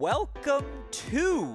welcome to.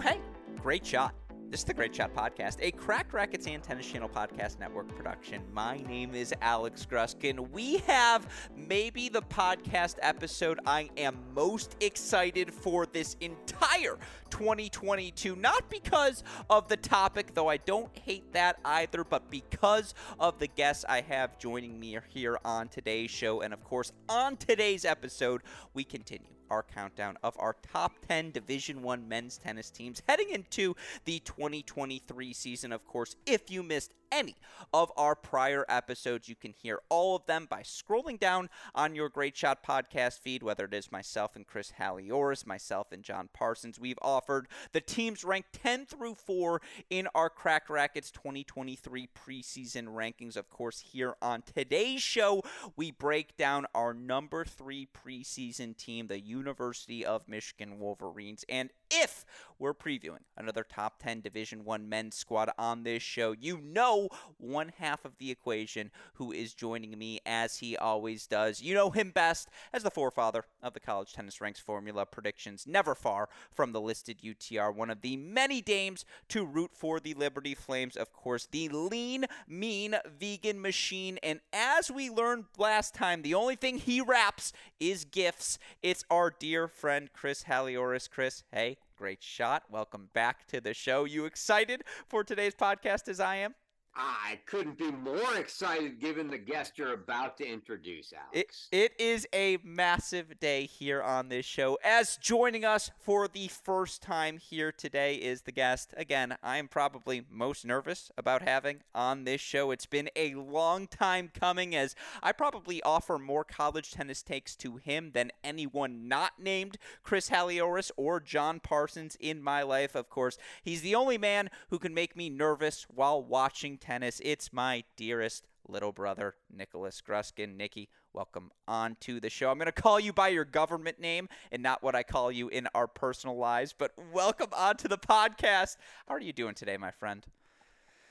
Hey, great shot. This is the Great Shot Podcast, a Crack Rackets and Tennis Channel Podcast Network production. My name is Alex Gruskin. We have maybe the podcast episode I am most excited for this entire 2022. Not because of the topic, though I don't hate that either, but because of the guests I have joining me here on today's show. And of course, on today's episode, we continue our countdown of our top 10 division 1 men's tennis teams heading into the 2023 season of course if you missed any of our prior episodes. You can hear all of them by scrolling down on your Great Shot podcast feed, whether it is myself and Chris Halioris, myself and John Parsons. We've offered the teams ranked 10 through 4 in our Crack Rackets 2023 preseason rankings. Of course, here on today's show, we break down our number three preseason team, the University of Michigan Wolverines. And if we're previewing another top 10 Division 1 men's squad on this show, you know one half of the equation who is joining me as he always does. You know him best as the forefather of the college tennis ranks formula predictions, never far from the listed UTR, one of the many dames to root for the Liberty Flames, of course, the lean, mean vegan machine. And as we learned last time, the only thing he wraps is gifts. It's our dear friend Chris Halioris. Chris, hey, Great shot. Welcome back to the show. You excited for today's podcast as I am? I couldn't be more excited given the guest you're about to introduce, Alex. It, it is a massive day here on this show. As joining us for the first time here today is the guest. Again, I am probably most nervous about having on this show. It's been a long time coming as I probably offer more college tennis takes to him than anyone not named Chris Halioris or John Parsons in my life. Of course, he's the only man who can make me nervous while watching tennis. It's my dearest little brother, Nicholas Gruskin. Nicky, welcome on to the show. I'm going to call you by your government name and not what I call you in our personal lives, but welcome on to the podcast. How are you doing today, my friend?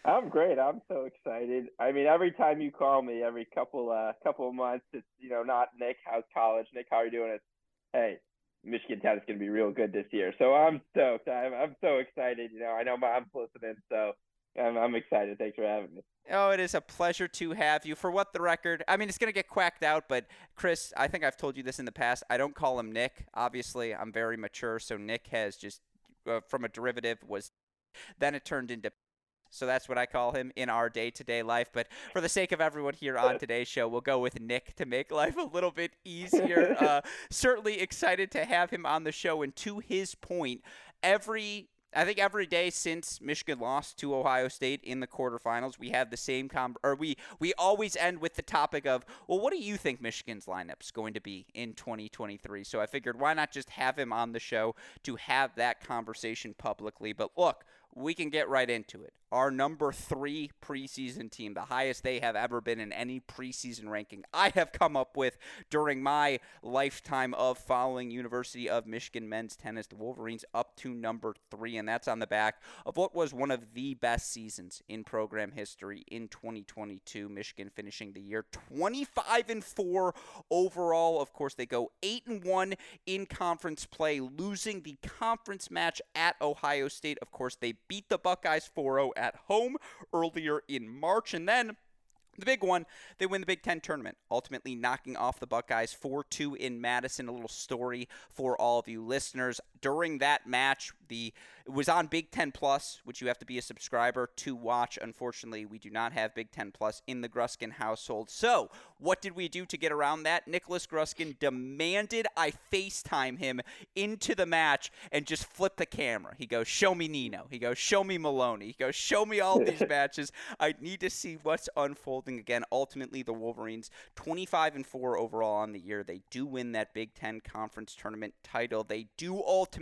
I'm great. I'm so excited. I mean, every time you call me, every couple uh couple of months, it's you know not Nick. How's college? Nick, how are you doing? It's hey, Michigan tennis is going to be real good this year. So I'm stoked. I'm I'm so excited. You know, I know mom's listening, so I'm, I'm excited. Thanks for having me. Oh, it is a pleasure to have you. For what the record, I mean, it's going to get quacked out, but Chris, I think I've told you this in the past. I don't call him Nick. Obviously, I'm very mature, so Nick has just, uh, from a derivative, was then it turned into. So that's what I call him in our day to day life. But for the sake of everyone here on today's show, we'll go with Nick to make life a little bit easier. uh, certainly excited to have him on the show. And to his point, every I think every day since Michigan lost to Ohio State in the quarterfinals, we have the same com or we we always end with the topic of, well, what do you think Michigan's lineup's going to be in 2023? So I figured why not just have him on the show to have that conversation publicly. But look, we can get right into it. Our number three preseason team, the highest they have ever been in any preseason ranking I have come up with during my lifetime of following University of Michigan men's tennis, the Wolverines up to number three, and that's on the back of what was one of the best seasons in program history in 2022. Michigan finishing the year 25 and four overall. Of course, they go eight and one in conference play, losing the conference match at Ohio State. Of course, they beat the Buckeyes 4 0 at home earlier in March. And then the big one, they win the Big Ten tournament, ultimately knocking off the Buckeyes 4 2 in Madison. A little story for all of you listeners. During that match, the it was on Big Ten Plus, which you have to be a subscriber to watch. Unfortunately, we do not have Big Ten Plus in the Gruskin household. So, what did we do to get around that? Nicholas Gruskin demanded I FaceTime him into the match and just flip the camera. He goes, Show me Nino. He goes, Show me Maloney. He goes, Show me all these matches. I need to see what's unfolding again. Ultimately, the Wolverines, 25 and 4 overall on the year. They do win that Big Ten Conference Tournament title. They do ultimately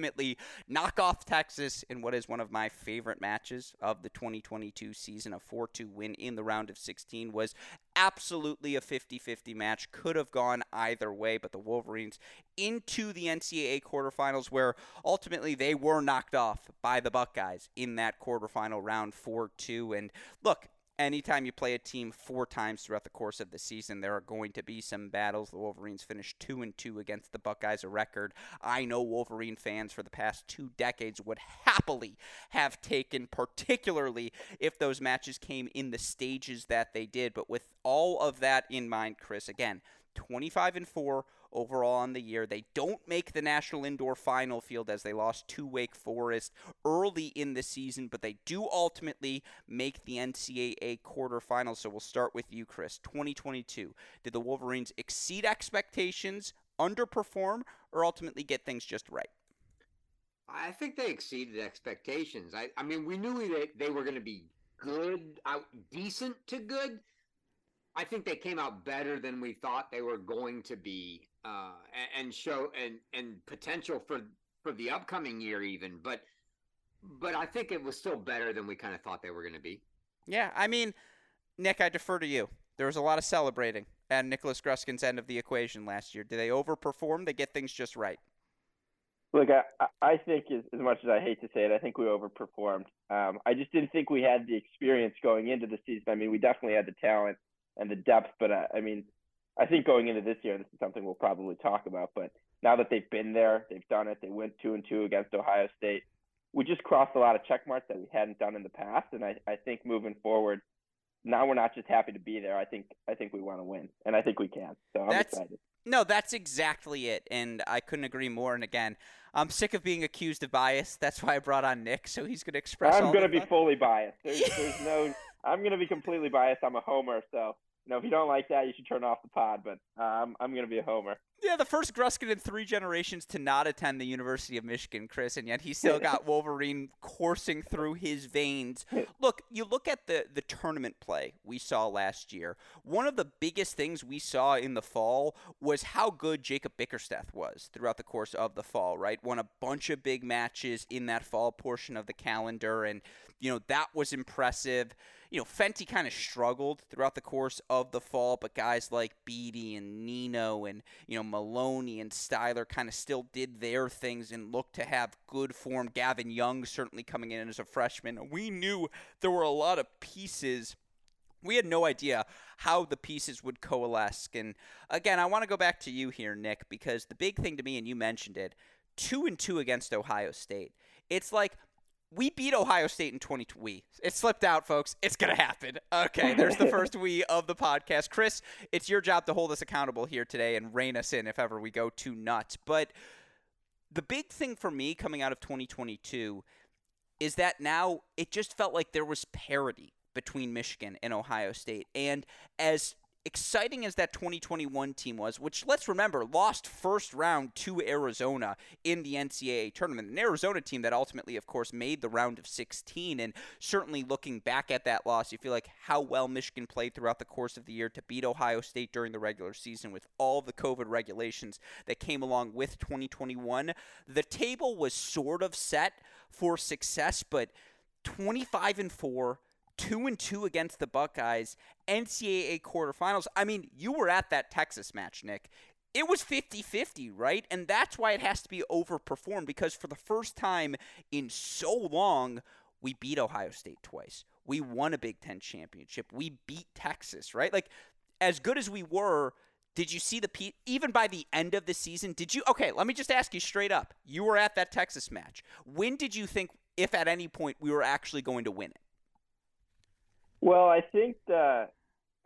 knock off Texas in what is one of my favorite matches of the 2022 season. A 4 2 win in the round of 16 was absolutely a 50 50 match. Could have gone either way, but the Wolverines into the NCAA quarterfinals, where ultimately they were knocked off by the Buckeyes in that quarterfinal round 4 2. And look, anytime you play a team four times throughout the course of the season, there are going to be some battles. The Wolverines finished two and two against the Buckeyes, a record I know Wolverine fans for the past two decades would happily have taken, particularly if those matches came in the stages that they did. But with all of that in mind, Chris, again, 25 and 4 overall on the year. They don't make the National Indoor Final field as they lost to Wake Forest early in the season, but they do ultimately make the NCAA quarterfinals. So we'll start with you, Chris. 2022. Did the Wolverines exceed expectations, underperform, or ultimately get things just right? I think they exceeded expectations. I, I mean, we knew they, they were going to be good, out decent to good. I think they came out better than we thought they were going to be, uh, and, and show and and potential for for the upcoming year even. But but I think it was still better than we kind of thought they were going to be. Yeah, I mean, Nick, I defer to you. There was a lot of celebrating at Nicholas Gruskin's end of the equation last year. Did they overperform? They get things just right. Look, I, I think as, as much as I hate to say it, I think we overperformed. Um, I just didn't think we had the experience going into the season. I mean, we definitely had the talent and the depth. But uh, I mean, I think going into this year, this is something we'll probably talk about. But now that they've been there, they've done it. They went two and two against Ohio State. We just crossed a lot of check marks that we hadn't done in the past, and I, I think moving forward, now we're not just happy to be there. I think I think we want to win, and I think we can. So I'm That's, excited. No, that's exactly it, and I couldn't agree more. And again, I'm sick of being accused of bias. That's why I brought on Nick, so he's going to express. I'm going to be fully biased. There's, there's no. I'm going to be completely biased. I'm a homer, so you know, if you don't like that, you should turn off the pod. But um, I'm going to be a homer. Yeah, the first Gruskin in three generations to not attend the University of Michigan, Chris, and yet he still got Wolverine coursing through his veins. Look, you look at the the tournament play we saw last year. One of the biggest things we saw in the fall was how good Jacob Bickerstaff was throughout the course of the fall. Right, won a bunch of big matches in that fall portion of the calendar, and you know that was impressive you know, Fenty kind of struggled throughout the course of the fall, but guys like Beatty and Nino and, you know, Maloney and Styler kind of still did their things and looked to have good form. Gavin Young certainly coming in as a freshman. We knew there were a lot of pieces we had no idea how the pieces would coalesce. And again, I want to go back to you here, Nick, because the big thing to me, and you mentioned it, two and two against Ohio State. It's like we beat Ohio State in 20. We it slipped out, folks. It's gonna happen. Okay, there's the first we of the podcast. Chris, it's your job to hold us accountable here today and rein us in if ever we go too nuts. But the big thing for me coming out of 2022 is that now it just felt like there was parity between Michigan and Ohio State, and as exciting as that 2021 team was, which let's remember lost first round to Arizona in the NCAA tournament, an Arizona team that ultimately, of course, made the round of 16. And certainly looking back at that loss, you feel like how well Michigan played throughout the course of the year to beat Ohio State during the regular season with all the COVID regulations that came along with 2021. The table was sort of set for success, but 25 and 4 two and two against the Buckeyes, NCAA quarterfinals. I mean, you were at that Texas match, Nick. It was 50 50, right? And that's why it has to be overperformed because for the first time in so long, we beat Ohio State twice. We won a Big Ten championship. We beat Texas, right? Like, as good as we were, did you see the P- even by the end of the season? Did you okay? Let me just ask you straight up. You were at that Texas match. When did you think, if at any point, we were actually going to win it? Well, I think the,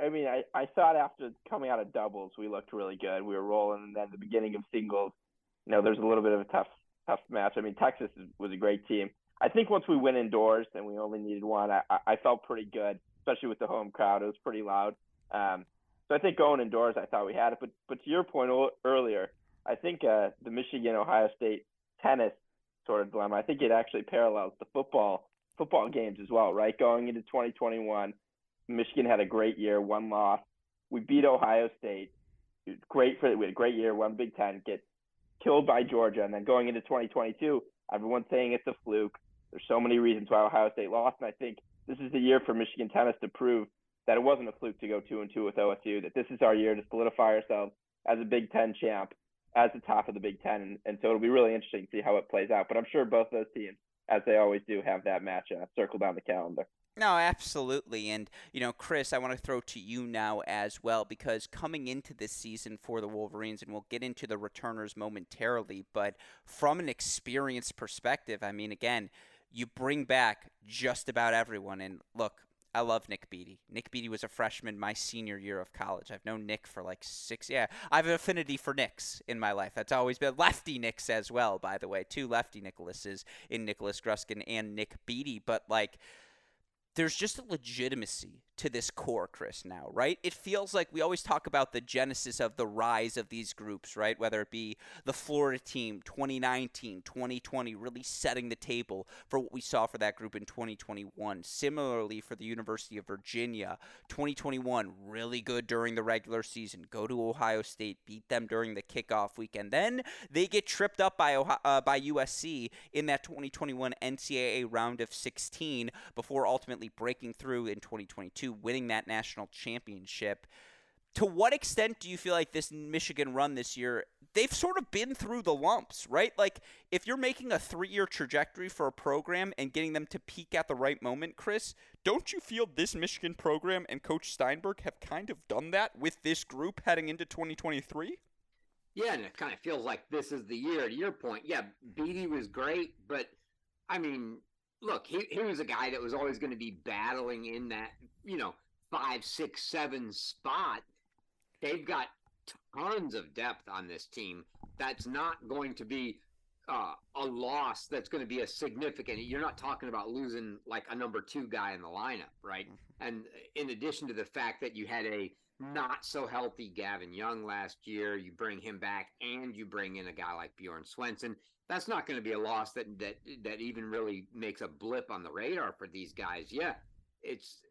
I mean, I, I thought after coming out of doubles, we looked really good. We were rolling, and then the beginning of singles, you know, there's a little bit of a tough, tough match. I mean, Texas was a great team. I think once we went indoors and we only needed one, I, I felt pretty good, especially with the home crowd. It was pretty loud. Um, so I think going indoors, I thought we had it. But but to your point earlier, I think uh, the Michigan Ohio State tennis sort of dilemma. I think it actually parallels the football football games as well, right? Going into 2021, Michigan had a great year, one loss. We beat Ohio State. Great for we had a great year, one Big Ten, get killed by Georgia, and then going into 2022, everyone's saying it's a fluke. There's so many reasons why Ohio State lost, and I think this is the year for Michigan tennis to prove that it wasn't a fluke to go two and two with OSU. That this is our year to solidify ourselves as a Big Ten champ, as the top of the Big Ten, and, and so it'll be really interesting to see how it plays out. But I'm sure both those teams as they always do, have that match circled on the calendar. No, absolutely. And, you know, Chris, I want to throw to you now as well because coming into this season for the Wolverines, and we'll get into the returners momentarily, but from an experience perspective, I mean, again, you bring back just about everyone. And look, I love Nick Beatty. Nick Beatty was a freshman my senior year of college. I've known Nick for like six. Yeah, I have an affinity for Nicks in my life. That's always been lefty Nicks as well, by the way. Two lefty Nicholases in Nicholas Gruskin and Nick Beatty. But like, there's just a legitimacy to this core, Chris, now, right? It feels like we always talk about the genesis of the rise of these groups, right? Whether it be the Florida team 2019, 2020, really setting the table for what we saw for that group in 2021. Similarly, for the University of Virginia, 2021, really good during the regular season. Go to Ohio State, beat them during the kickoff weekend. Then they get tripped up by, Ohio, uh, by USC in that 2021 NCAA round of 16 before ultimately breaking through in 2022 winning that national championship. To what extent do you feel like this Michigan run this year, they've sort of been through the lumps, right? Like, if you're making a three year trajectory for a program and getting them to peak at the right moment, Chris, don't you feel this Michigan program and Coach Steinberg have kind of done that with this group heading into 2023? Yeah, and it kind of feels like this is the year. To your point, yeah, Beatty was great, but I mean, look, he, he was a guy that was always going to be battling in that, you know, five, six, seven spot. They've got tons of depth on this team. That's not going to be uh, a loss that's going to be a significant. You're not talking about losing like a number two guy in the lineup, right? Mm-hmm. And in addition to the fact that you had a not so healthy Gavin Young last year, you bring him back and you bring in a guy like Bjorn Swenson that's not going to be a loss that that that even really makes a blip on the radar for these guys. Yeah, it's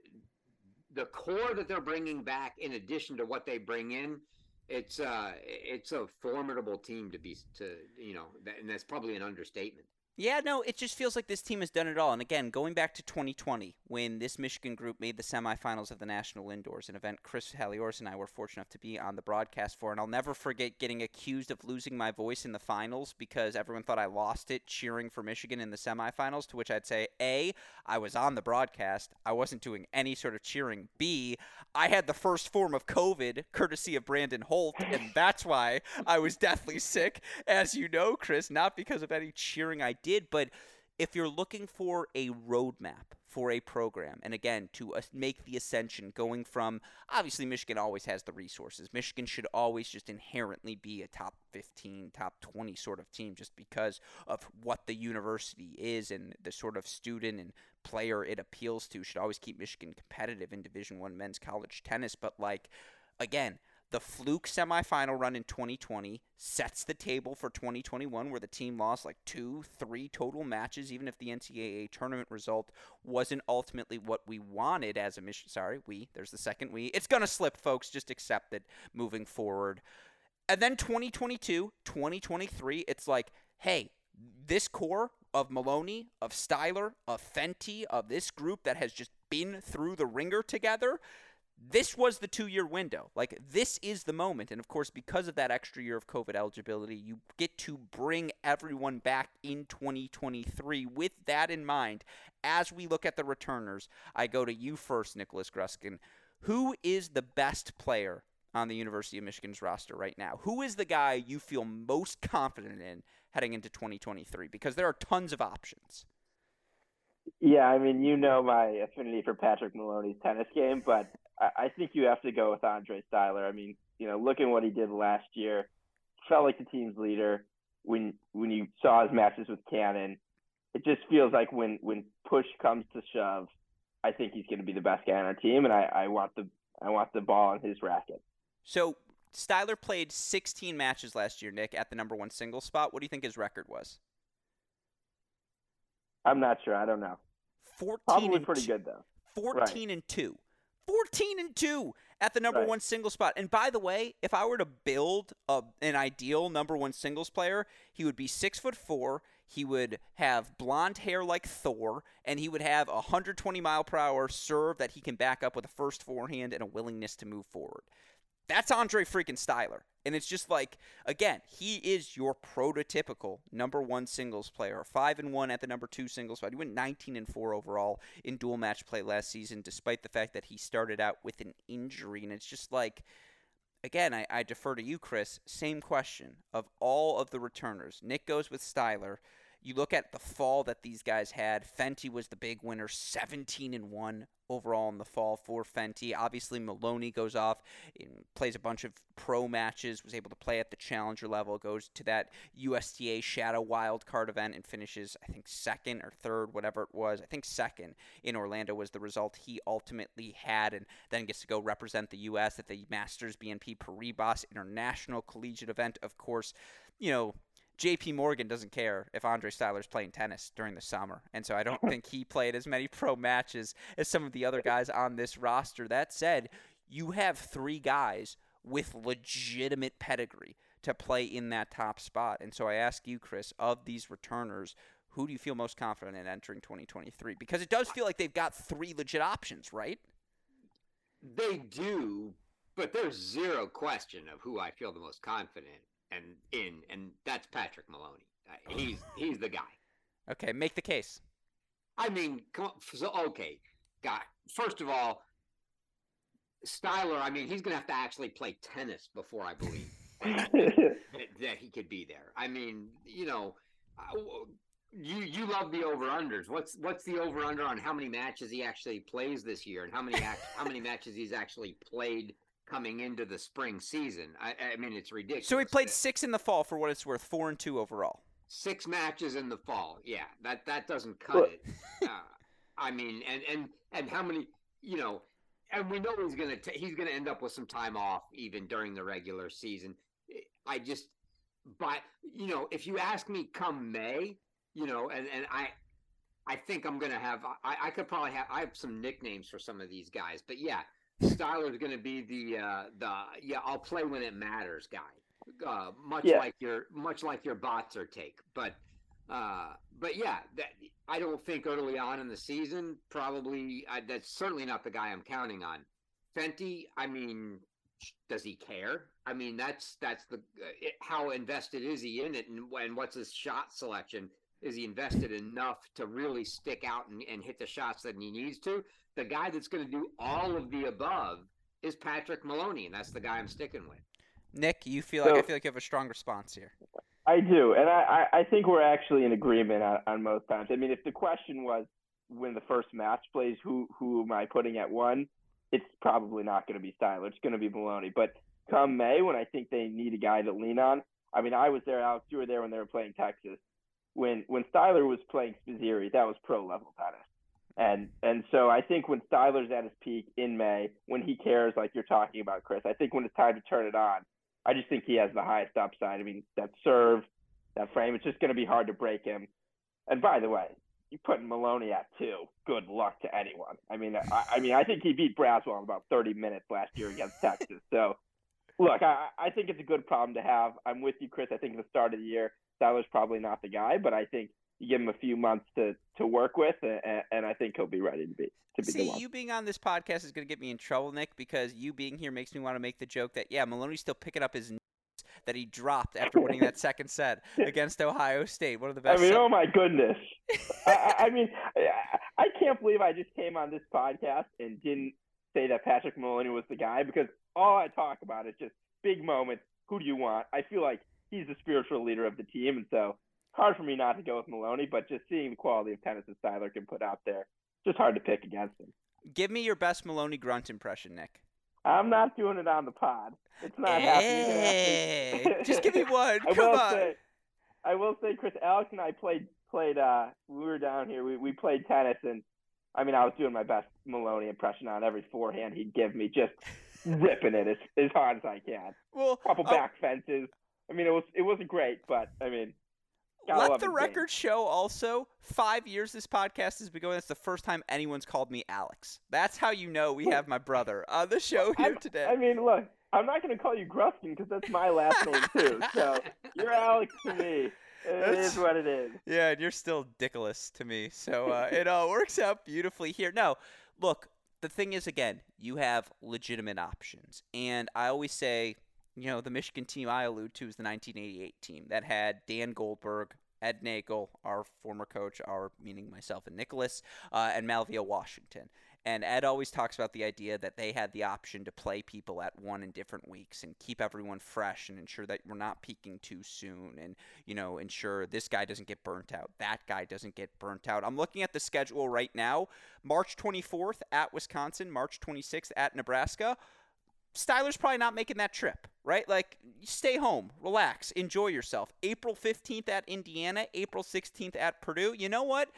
the core that they're bringing back in addition to what they bring in. It's uh, it's a formidable team to be to you know, and that's probably an understatement. Yeah, no, it just feels like this team has done it all. And again, going back to 2020, when this Michigan group made the semifinals of the National Indoors, an event Chris Halioris and I were fortunate enough to be on the broadcast for. And I'll never forget getting accused of losing my voice in the finals because everyone thought I lost it cheering for Michigan in the semifinals. To which I'd say, A, I was on the broadcast. I wasn't doing any sort of cheering. B, I had the first form of COVID, courtesy of Brandon Holt. And that's why I was deathly sick, as you know, Chris, not because of any cheering I did, but if you're looking for a roadmap for a program, and again, to make the ascension going from obviously Michigan always has the resources. Michigan should always just inherently be a top 15, top 20 sort of team just because of what the university is and the sort of student and player it appeals to. Should always keep Michigan competitive in Division 1 men's college tennis, but like again, the fluke semifinal run in 2020 sets the table for 2021, where the team lost like two, three total matches, even if the NCAA tournament result wasn't ultimately what we wanted as a mission. Sorry, we, there's the second we. It's going to slip, folks. Just accept it moving forward. And then 2022, 2023, it's like, hey, this core of Maloney, of Styler, of Fenty, of this group that has just been through the ringer together this was the two year window. Like, this is the moment. And of course, because of that extra year of COVID eligibility, you get to bring everyone back in 2023 with that in mind. As we look at the returners, I go to you first, Nicholas Gruskin. Who is the best player on the University of Michigan's roster right now? Who is the guy you feel most confident in heading into 2023? Because there are tons of options. Yeah, I mean, you know my affinity for Patrick Maloney's tennis game, but I, think you have to go with Andre Styler. I mean, you know, looking at what he did last year, felt like the team's leader. When when you saw his matches with Cannon, it just feels like when when push comes to shove, I think he's going to be the best guy on our team, and I, I want the I want the ball on his racket. So Styler played 16 matches last year, Nick, at the number one single spot. What do you think his record was? I'm not sure. I don't know. 14 Probably pretty two. good though. 14 right. and 2. 14 and 2 at the number right. one single spot. And by the way, if I were to build a, an ideal number one singles player, he would be six foot four. He would have blonde hair like Thor, and he would have a 120 mile per hour serve that he can back up with a first forehand and a willingness to move forward. That's Andre freaking Styler. And it's just like, again, he is your prototypical number one singles player. Five and one at the number two singles spot. He went 19 and four overall in dual match play last season, despite the fact that he started out with an injury. And it's just like, again, I, I defer to you, Chris. Same question of all of the returners. Nick goes with Styler. You look at the fall that these guys had. Fenty was the big winner, 17 and 1 overall in the fall for Fenty. Obviously, Maloney goes off plays a bunch of pro matches, was able to play at the challenger level, goes to that USTA Shadow Wild Card event and finishes, I think, second or third, whatever it was. I think second in Orlando was the result he ultimately had, and then gets to go represent the U.S. at the Masters BNP Paribas International Collegiate event. Of course, you know, JP Morgan doesn't care if Andre Styler's playing tennis during the summer. And so I don't think he played as many pro matches as some of the other guys on this roster. That said, you have three guys with legitimate pedigree to play in that top spot. And so I ask you, Chris, of these returners, who do you feel most confident in entering 2023? Because it does feel like they've got three legit options, right? They do, but there's zero question of who I feel the most confident and in, and that's Patrick Maloney. He's he's the guy. Okay, make the case. I mean, come on, so, okay, guy. First of all, Styler. I mean, he's going to have to actually play tennis before I believe that, that, he could be there. I mean, you know, uh, you you love the over unders. What's what's the over under on how many matches he actually plays this year, and how many act, how many matches he's actually played coming into the spring season. I, I mean, it's ridiculous. So he played six in the fall for what it's worth, four and two overall. Six matches in the fall. Yeah, that that doesn't cut it. Uh, I mean, and and and how many? You know, and we know he's gonna t- he's gonna end up with some time off even during the regular season. I just, but you know, if you ask me come May, you know, and and I. I think I'm gonna have. I, I could probably have. I have some nicknames for some of these guys, but yeah, Styler's going to be the uh, the yeah I'll play when it matters guy. Uh, much yeah. like your much like your Botzer take, but uh, but yeah, that I don't think early on in the season probably I, that's certainly not the guy I'm counting on. Fenty, I mean, does he care? I mean, that's that's the it, how invested is he in it, and, and what's his shot selection? Is he invested enough to really stick out and, and hit the shots that he needs to? the guy that's going to do all of the above is Patrick Maloney, and that's the guy I'm sticking with. Nick, you feel so, like I feel like you have a strong response here. I do, and I, I think we're actually in agreement on, on most times. I mean, if the question was when the first match plays, who who am I putting at one? It's probably not going to be Styler. It's going to be Maloney. But come May, when I think they need a guy to lean on, I mean, I was there, Alex. You were there when they were playing Texas. When when Styler was playing Spizzirri, that was pro level tennis. And and so I think when Styler's at his peak in May, when he cares like you're talking about, Chris, I think when it's time to turn it on, I just think he has the highest upside. I mean, that serve, that frame, it's just to be hard to break him. And by the way, you put Maloney at two. Good luck to anyone. I mean, I, I mean, I think he beat Braswell in about 30 minutes last year against Texas. So, look, I, I think it's a good problem to have. I'm with you, Chris. I think at the start of the year, Styler's probably not the guy, but I think you give him a few months to to work with, and, and I think he'll be ready to be to be See, you being on this podcast is going to get me in trouble, Nick, because you being here makes me want to make the joke that yeah, Maloney's still picking up his that he dropped after winning that second set against Ohio State. One of the best. I mean, oh my goodness! I, I mean, I can't believe I just came on this podcast and didn't say that Patrick Maloney was the guy because all I talk about is just big moments. Who do you want? I feel like he's the spiritual leader of the team, and so hard for me not to go with Maloney, but just seeing the quality of tennis that Styler can put out there, just hard to pick against him. Give me your best Maloney grunt impression, Nick. I'm not doing it on the pod. It's not hey, happening. just give me one. I Come will on. Say, I will say, Chris, Alex and I played played. uh We were down here. We we played tennis, and I mean, I was doing my best Maloney impression on every forehand he'd give me, just ripping it as as hard as I can. Well, couple back fences. I mean, it was it wasn't great, but I mean, let the record show also five years this podcast has been going. That's the first time anyone's called me Alex. That's how you know we have my brother on the show here I'm, today. I mean, look, I'm not going to call you Gruskin because that's my last name too. So you're Alex to me. It that's, is what it is. Yeah, and you're still Dickolas to me. So uh, it all works out beautifully here. No, look, the thing is, again, you have legitimate options. And I always say you know, the Michigan team I allude to is the 1988 team that had Dan Goldberg, Ed Nagel, our former coach, our meaning myself and Nicholas, uh, and MaliVai Washington. And Ed always talks about the idea that they had the option to play people at one in different weeks and keep everyone fresh and ensure that we're not peaking too soon and, you know, ensure this guy doesn't get burnt out, that guy doesn't get burnt out. I'm looking at the schedule right now March 24th at Wisconsin, March 26th at Nebraska. Styler's probably not making that trip, right? Like, stay home, relax, enjoy yourself. April 15th at Indiana, April 16th at Purdue. You know what?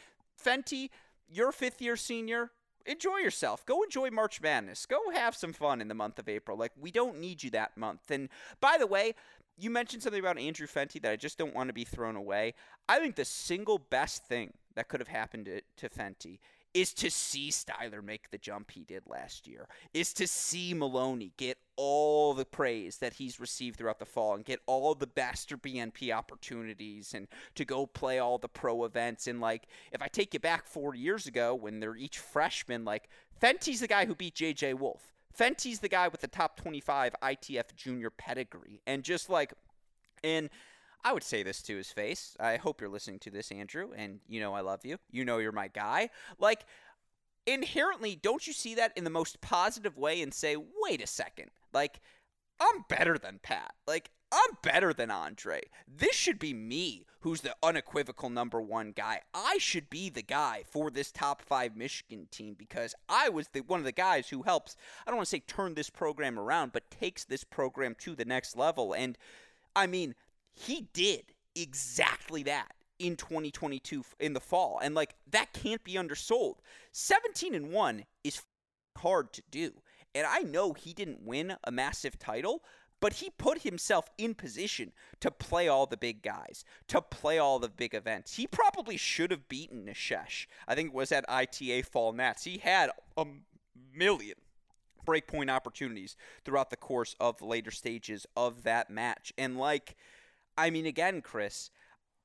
Fenty, you're fifth year senior enjoy yourself. Go enjoy March Madness. Go have some fun in the month of April. Like we don't need you that month. And by the way, you mentioned something about Andrew Fenty that I just don't want to be thrown away. I think the single best thing that could have happened to, to Fenty is to see Styler make the jump he did last year, is to see Maloney get all the praise that he's received throughout the fall and get all the best BNP opportunities and to go play all the pro events. And like, if I take you back four years ago when they're each freshmen, like Fenty's the guy who beat JJ Wolf. Fenty's the guy with the top 25 ITF junior pedigree. And just like, and I would say this to his face. I hope you're listening to this, Andrew, and you know I love you. You know you're my guy. Like, inherently, don't you see that in the most positive way and say, wait a second, like, I'm better than Pat. Like, I'm better than Andre. This should be me who's the unequivocal number one guy. I should be the guy for this top five Michigan team because I was the one of the guys who helps, I don't want to say turn this program around, but takes this program to the next level. And I mean, he did exactly that in 2022 in the fall and like that can't be undersold 17 and 1 is hard to do and i know he didn't win a massive title but he put himself in position to play all the big guys, to play all the big events. He probably should have beaten Nishesh. I think it was at ITA Fall Nats. He had a million breakpoint opportunities throughout the course of the later stages of that match. And like I mean, again, Chris,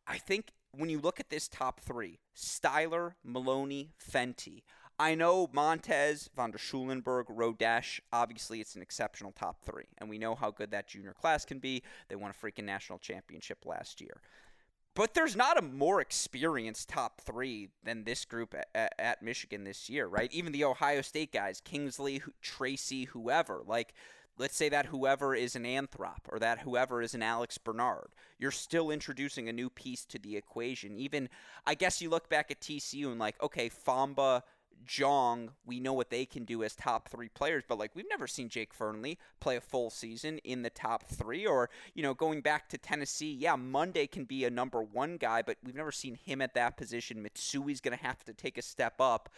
I think when you look at this top three, Styler, Maloney, Fenty, I know Montes, Von der Schulenburg, Rodesch, obviously it's an exceptional top three. And we know how good that junior class can be. They won a freaking national championship last year. But there's not a more experienced top three than this group at, at Michigan this year, right? Even the Ohio State guys, Kingsley, Tracy, whoever. Like, let's say that whoever is an Anthrop or that whoever is an Alex Bernard, you're still introducing a new piece to the equation. Even, I guess you look back at TCU and like, okay, Fomba, Jong, we know what they can do as top three players, but like we've never seen Jake Fearnley play a full season in the top three. Or, you know, going back to Tennessee, yeah, Monday can be a number one guy, but we've never seen him at that position. Mitsui's going to have to take a step up.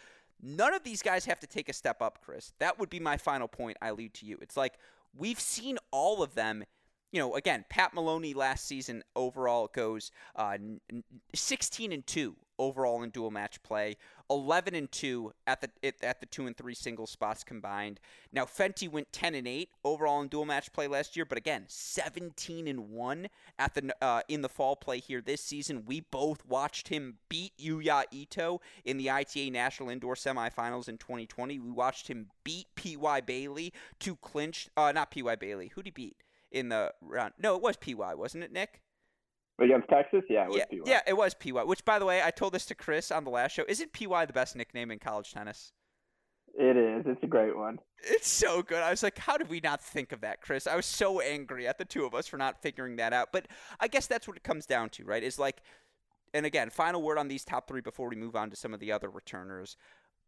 None of these guys have to take a step up, Chris. That would be my final point I lead to you. It's like we've seen all of them. You know, again, Pat Maloney last season overall goes uh, 16 and 2 overall in dual match play. 11 and 2 at the at the 2 and 3 single spots combined. Now Fenty went 10 and 8 overall in dual match play last year, but again, 17 and 1 at the uh, in the fall play here this season. We both watched him beat Yuya Ito in the ITA National Indoor Semifinals in 2020. We watched him beat PY Bailly to clinch uh not PY Bailly. Who did he beat in the round? No, it was PY, wasn't it, Nick? Against Texas? Yeah, it yeah, PY. Yeah, it was PY. Which, by the way, I told this to Chris on the last show. Isn't PY the best nickname in college tennis? It is. It's a great one. It's so good. I was like, how did we not think of that, Chris? I was so angry at the two of us for not figuring that out. But I guess that's what it comes down to, right? Is like, and again, final word on these top three before we move on to some of the other returners.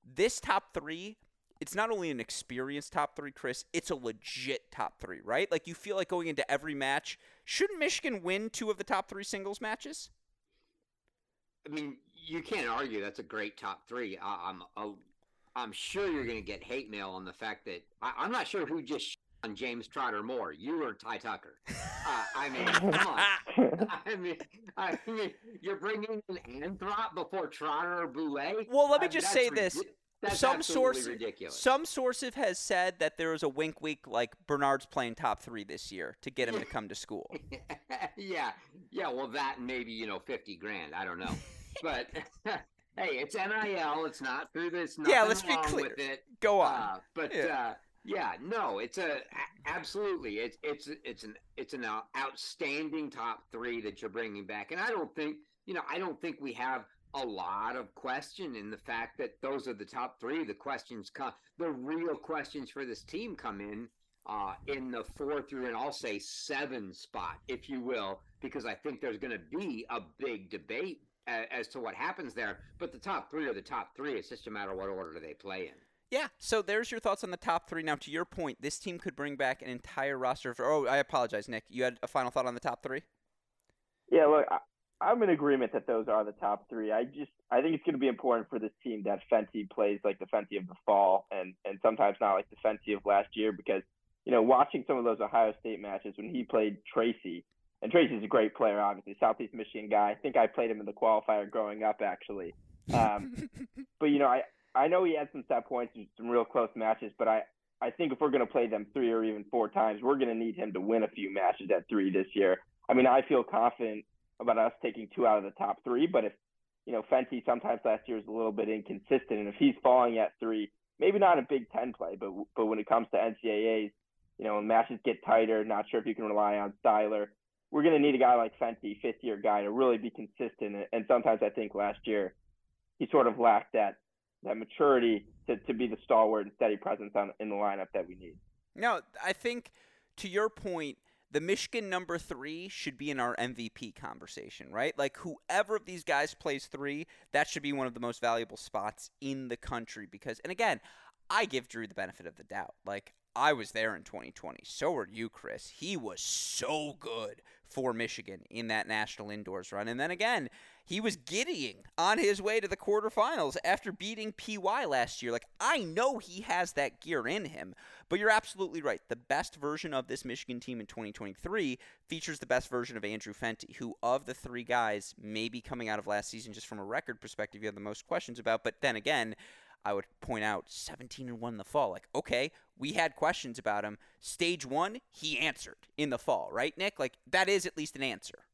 This top three it's not only an experienced top three, Chris, it's a legit top three, right? Like you feel like going into every match, shouldn't Michigan win two of the top three singles matches? I mean, you can't argue that's a great top three. I, am I'm, I'm sure you're going to get hate mail on the fact that I, am not sure who just on James Trotter more, you or Ty Tucker. Uh, I mean, come on. I mean, I mean, you're bringing an Anthrop before Trotter or Boulais. Well, let me just say ridiculous. this: that's some source, ridiculous. Some sources has said that there was a wink week like Bernard's playing top three this year to get him to come to school. yeah, yeah. Well, that maybe you know fifty grand. I don't know, but hey, it's NIL. It's not through this. Yeah, let's be clear. With it. Go on. Uh, but yeah. uh, Yeah, no, it's a absolutely. It's it's it's an it's an outstanding top three that you're bringing back, and I don't think you know I don't think we have a lot of question in the fact that those are the top three. The questions come, the real questions for this team come in uh, in the four through and I'll say seven spot, if you will, because I think there's going to be a big debate as, as to what happens there. But the top three are the top three. It's just a matter of what order do they play in. Yeah, so there's your thoughts on the top three. Now, to your point, this team could bring back an entire roster. For, oh, I apologize, Nick. You had a final thought on the top three? Yeah, look, I'm in agreement that those are the top three. I just I think it's going to be important for this team that Fenty plays like the Fenty of the fall, and and sometimes not like the Fenty of last year because you know watching some of those Ohio State matches when he played Tracy, and Tracy's a great player, obviously Southeast Michigan guy. I think I played him in the qualifier growing up actually, um, but you know I I know he had some set points and some real close matches, but I I think if we're going to play them three or even four times, we're going to need him to win a few matches at three this year. I mean, I feel confident about us taking two out of the top three. But if you know Fenty sometimes last year is a little bit inconsistent, and if he's falling at three, maybe not a Big Ten play, but but when it comes to NCAA's, you know, when matches get tighter, not sure if you can rely on Styler. We're going to need a guy like Fenty, fifth year guy, to really be consistent. And sometimes I think last year he sort of lacked that that maturity to, to be the stalwart and steady presence on in the lineup that we need. No, I think to your point, the Michigan number three should be in our MVP conversation, right? Like whoever of these guys plays three, that should be one of the most valuable spots in the country because, and again, I give Drew the benefit of the doubt. Like I was there in 2020. So were you, Chris. He was so good for Michigan in that national indoors run. And then again, he was giddying on his way to the quarterfinals after beating PY last year. Like, I know he has that gear in him, but you're absolutely right. The best version of this Michigan team in 2023 features the best version of Andrew Fenty, who, of the three guys, maybe coming out of last season, just from a record perspective, you have the most questions about. But then again, I would point out 17 and 1 in the fall. Like, okay, we had questions about him. Stage one, he answered in the fall, right, Nick? Like, that is at least an answer.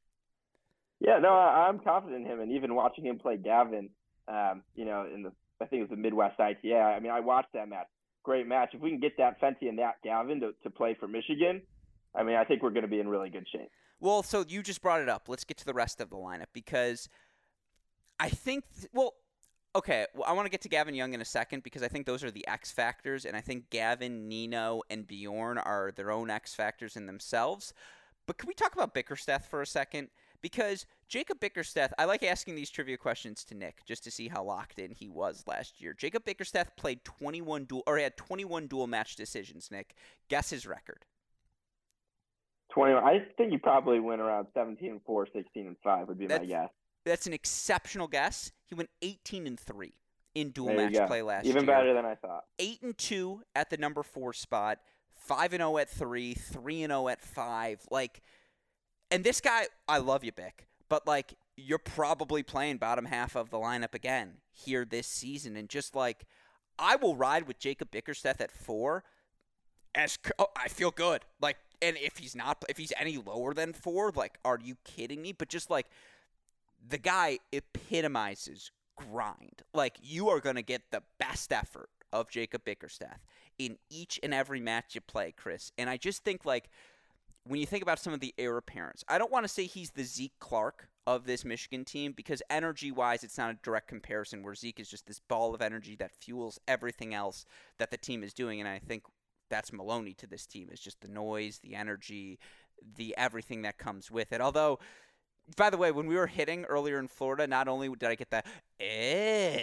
Yeah, no, I, am confident in him, and even watching him play Gavin, um, you know, in the I think it was the Midwest ITA. I mean, I watched that match. Great match. If we can get that Fenty and that Gavin to, to play for Michigan, I mean, I think we're going to be in really good shape. Well, so you just brought it up. Let's get to the rest of the lineup because I think, th- well, okay, well, I want to get to Gavin Young in a second because I think those are the X factors, and I think Gavin, Nino, and Bjorn are their own X factors in themselves. But can we talk about Bickerstaff for a second? Because Jacob Bickerstaff, I like asking these trivia questions to Nick just to see how locked in he was last year. Jacob Bickerstaff played 21 dual or he had 21 dual match decisions, Nick. Guess his record. 21. I think he probably went around 17 and 4, 16 and 5 would be that's, my guess. That's an exceptional guess. He went 18 and 3 in dual match play last Even year. Even better than I thought. 8 and 2 at the number 4 spot, 5 and 0 at 3, 3 and 0 at 5. Like and this guy, I love you, Bick, but like you're probably playing bottom half of the lineup again here this season, and just like I will ride with Jacob Bickerstaff at four. As oh, I feel good, like, and if he's not, if he's any lower than four, like, are you kidding me? But just like the guy epitomizes grind. Like you are going to get the best effort of Jacob Bickerstaff in each and every match you play, Chris. And I just think like when you think about some of the heir apparents, I don't want to say he's the Zeke Clark of this Michigan team because energy wise, it's not a direct comparison where Zeke is just this ball of energy that fuels everything else that the team is doing. And I think that's Maloney to this team is just the noise, the energy, the everything that comes with it. Although, by the way, when we were hitting earlier in Florida, not only did I get the eh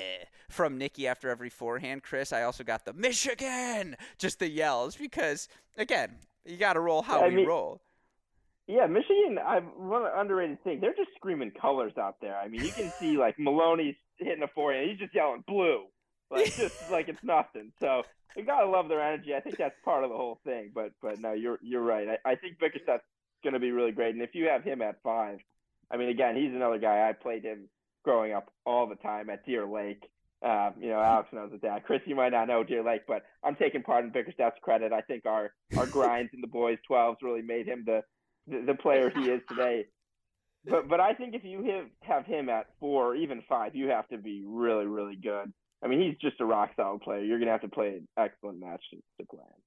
from Nikki after every forehand, Chris, I also got the Michigan, just the yells because again, you got to roll how yeah, we mean, roll. Yeah, Michigan. I've one underrated thing. They're just screaming colors out there. I mean, you can see like Maloney's hitting a forehand. He's just yelling blue, like just like it's nothing. So you gotta love their energy. I think that's part of the whole thing. But but no, you're you're right. I, I think Bickerstaff's going to be really great. And if you have him at five, I mean, again, he's another guy. I played him growing up all the time at Deer Lake. Um, you know, Alex knows his dad. Chris, you might not know Deer Lake, but I'm taking part in Bickerstaff's credit. I think our our grinds in the boys' 12s really made him the, the, the player he is today. But but I think if you have have him at four or even five, you have to be really really good. I mean, he's just a rock solid player. You're gonna have to play an excellent match to, to play him.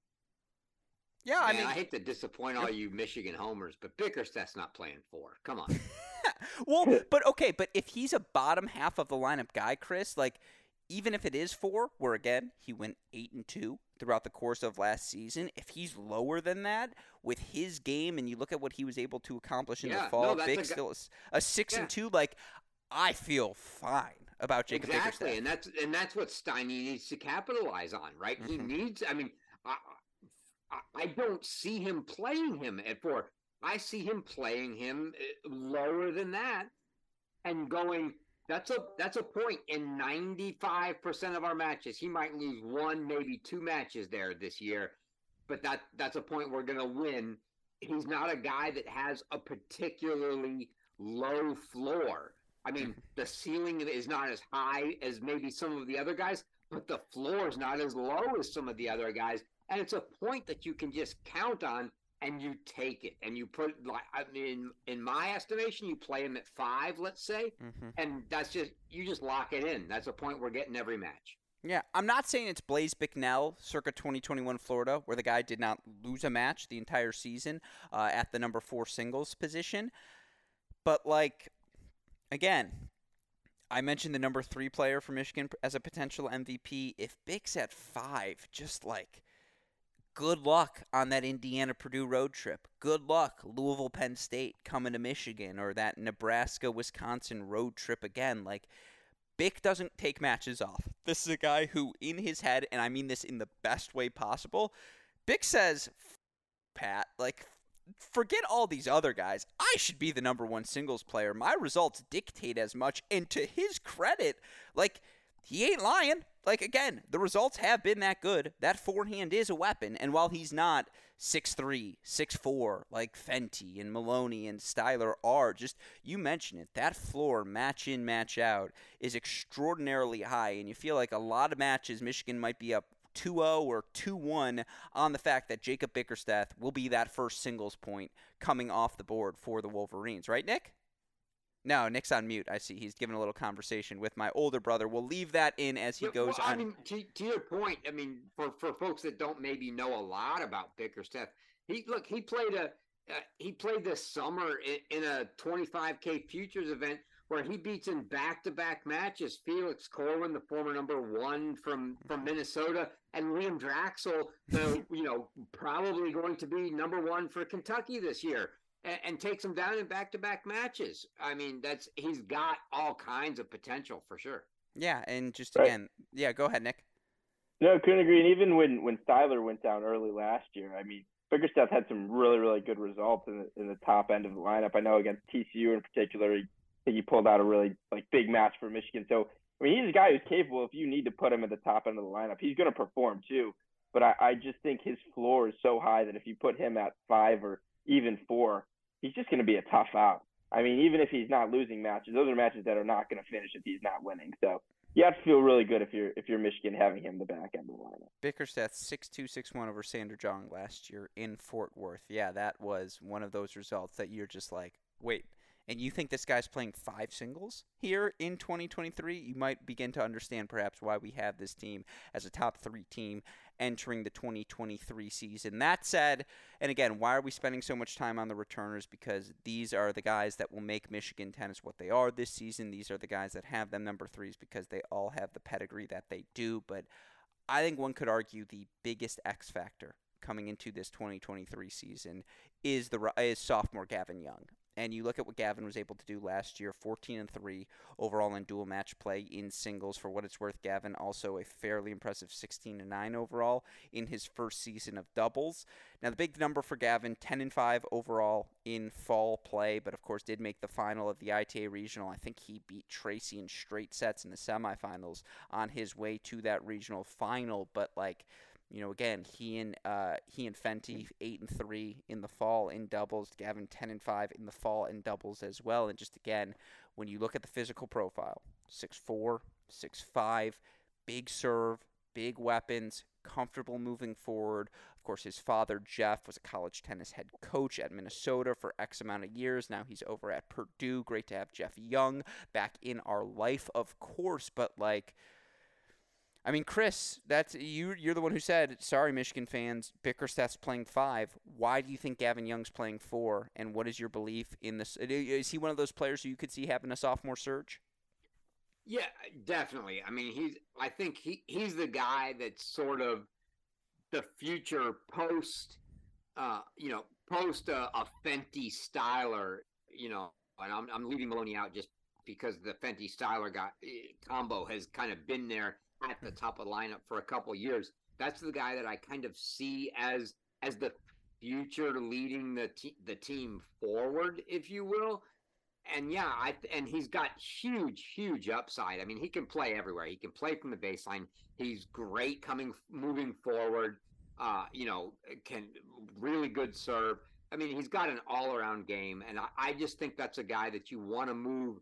Yeah, I Man, mean, I hate to disappoint all you Michigan homers, but Bickerstaff's not playing four. Come on. well, but okay, but if he's a bottom half of the lineup guy, Chris, like even if it is four, where again he went eight and two throughout the course of last season, if he's lower than that with his game, and you look at what he was able to accomplish in Yeah, the fall, no, Big a still a six Yeah. and two, like I feel fine about Jacob exactly, Bickerstaff. and that's and that's what Steiny needs to capitalize on, right? He Mhm. needs. I mean, I, I I don't see him playing him at four. I see him playing him uh, lower than that, and going. That's a that's a point in ninety five percent of our matches. He might lose one, maybe two matches there this year, but that that's a point we're gonna win. He's not a guy that has a particularly low floor. I mean, the ceiling is not as high as maybe some of the other guys, but the floor is not as low as some of the other guys. And it's a point that you can just count on and you take it and you put like I mean in my estimation you play him at 5 let's say mm-hmm. and that's just you just lock it in. That's a point we're getting every match. Yeah, I'm not saying it's Blaise Bicknell circa 2021 Florida, where the guy did not lose a match the entire season uh, at the number four singles position. But, like, again, I mentioned the number three player for Michigan as a potential MVP. If Bick's at five, just like, good luck on that Indiana Purdue road trip. Good luck, Louisville Penn State coming to Michigan, or that Nebraska Wisconsin road trip again. Like, Bick doesn't take matches off. This is a guy who, in his head, and I mean this in the best way possible, Bick says, Pat, like, forget all these other guys. I should be the number one singles player. My results dictate as much. And to his credit, like, he ain't lying. Like, again, the results have been that good. That forehand is a weapon. And while he's not 6'3, 6'4, like Fenty and Maloney and Styler are, just you mentioned it, that floor, match in, match out, is extraordinarily high. And you feel like a lot of matches, Michigan might be up 2 0 or 2 1 on the fact that Jacob Bickerstaff will be that first singles point coming off the board for the Wolverines. Right, Nick? No, Nick's on mute. I see he's giving a little conversation with my older brother. We'll leave that in as he goes well, I on. mean, to, to your point, I mean, for, for folks that don't maybe know a lot about Bickerstaff, he look he played a uh, he played this summer in, in a 25k futures event where he beats in back-to-back matches Felix Corwin, the former number one from from Minnesota, and Liam Draxel, the you know probably going to be number one for Kentucky this year. And, and takes him down in back-to-back matches. I mean, that's he's got all kinds of potential for sure. yeah, and just Right. again, yeah, go ahead, Nick. No, couldn't agree. And even when when Styler went down early last year, I mean, Bickerstaff had some really really good results in the, in the top end of the lineup. I know against TCU in particular, he, I think he pulled out a really like big match for Michigan. So I mean, he's a guy who's capable. If you need to put him at the top end of the lineup, he's going to perform too. But I, I just think his floor is so high that if you put him at five or even four, he's just going to be a tough out. I mean, even if he's not losing matches, those are matches that are not going to finish if he's not winning. So you have to feel really good if you're if you're Michigan having him the back end of the lineup. Bickerstaff six two six one over Sander Jong last year in Fort Worth. Yeah, that was one of those results that you're just like, wait. And you think this guy's playing five singles here in 2023? You might begin to understand perhaps why we have this team as a top three team entering the 2023 season. That said, and again, why are we spending so much time on the returners? Because these are the guys that will make Michigan tennis what they are this season. These are the guys that have them number threes because they all have the pedigree that they do. But I think one could argue the biggest X factor coming into this 2023 season is the is sophomore Gavin Young. And you look at what Gavin was able to do last year, 14 and 3 overall in dual match play in singles. For what it's worth, Gavin also a fairly impressive 16 and 9 overall in his first season of doubles. Now the big number for Gavin, 10 and 5 overall in fall play, but of course did make the final of the ITA regional. I think he beat Tracy in straight sets in the semifinals on his way to that regional final, but like you know, again, he and uh, he and Fenty eight and three in the fall in doubles. Gavin ten and five in the fall in doubles as well. And just again, when you look at the physical profile, six four, six five, big serve, big weapons, comfortable moving forward. Of course, his father Jeff was a college tennis head coach at Minnesota for X amount of years. Now he's over at Purdue. Great to have Jeff Young back in our life, of course. But like I mean, Chris, that's you. You're the one who said, "Sorry, Michigan fans, Bickerstaff's playing five. Why do you think Gavin Young's playing four? And what is your belief in this? Is he one of those players who you could see having a sophomore surge?" Yeah, definitely. I mean, he's. I think he he's the guy that's sort of the future post. Uh, you know, post uh, a Fenty Styler. You know, and I'm I'm leaving Maloney out just because the Fenty Styler got eh, combo has kind of been there at the top of the lineup for a couple years. That's the guy that I kind of see as as the future leading the te- the team forward, if you will. And yeah, I and he's got huge, huge upside. I mean, he can play everywhere. He can play from the baseline. He's great coming, moving forward. Uh, you know, can really good serve. I mean, he's got an all-around game, and I, I just think that's a guy that you want to move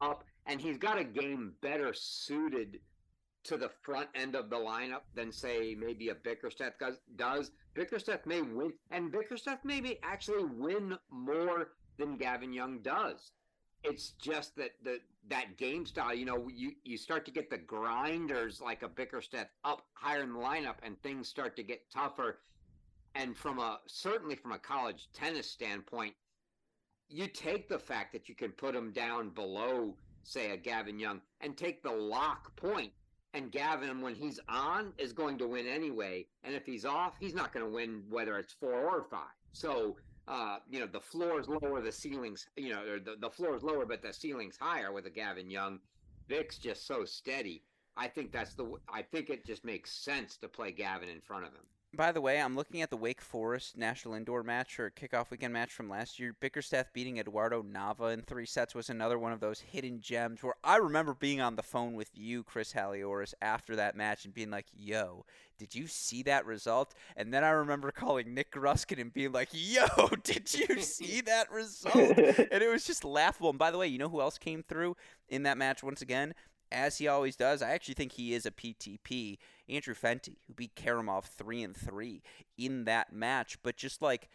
up. And he's got a game better suited to the front end of the lineup than say maybe a Bickerstaff does. Bickerstaff may win, and Bickerstaff maybe actually win more than Gavin Young does. It's just that the that game style, you know, you you start to get the grinders like a Bickerstaff up higher in the lineup, and things start to get tougher. And from a certainly from a college tennis standpoint, you take the fact that you can put them down below, say, a Gavin Young, and take the lock point and Gavin, when he's on, is going to win anyway. And if he's off, he's not going to win whether it's four or five. So, uh, you know, the floor is lower, the ceilings, you know, or the, the floor is lower, but the ceiling's higher with a Gavin Young. Bick's just so steady. I think that's the. I think it just makes sense to play Gavin in front of him. By the way, I'm looking at the Wake Forest National Indoor match or kickoff weekend match from last year. Bickerstaff beating Eduardo Nava in three sets was another one of those hidden gems where I remember being on the phone with you, Chris Halioris, after that match and being like, yo, did you see that result? And then I remember calling Nick Gruskin and being like, yo, did you see that result? and it was just laughable. And by the way, you know who else came through in that match once again? As he always does. I actually think he is a PTP. Andrew Fenty, who beat Karamov three and three in that match, but just like,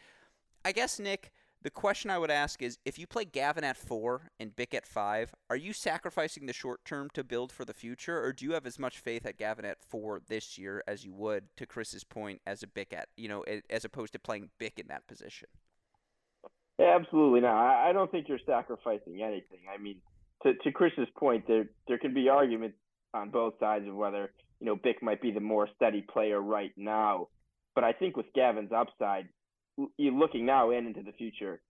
I guess Nick. The question I would ask is if you play Gavin at four and Bick at five, are you sacrificing the short term to build for the future, or do you have as much faith at Gavin at four this year as you would, to Chris's point, as a Bick at, you know, as opposed to playing Bick in that position? Absolutely not. I don't think you're sacrificing anything. I mean, to, to Chris's point, there there can be arguments on both sides of whether you know Bick might be the more steady player right now, but I think with Gavin's upside, you looking now and into the future,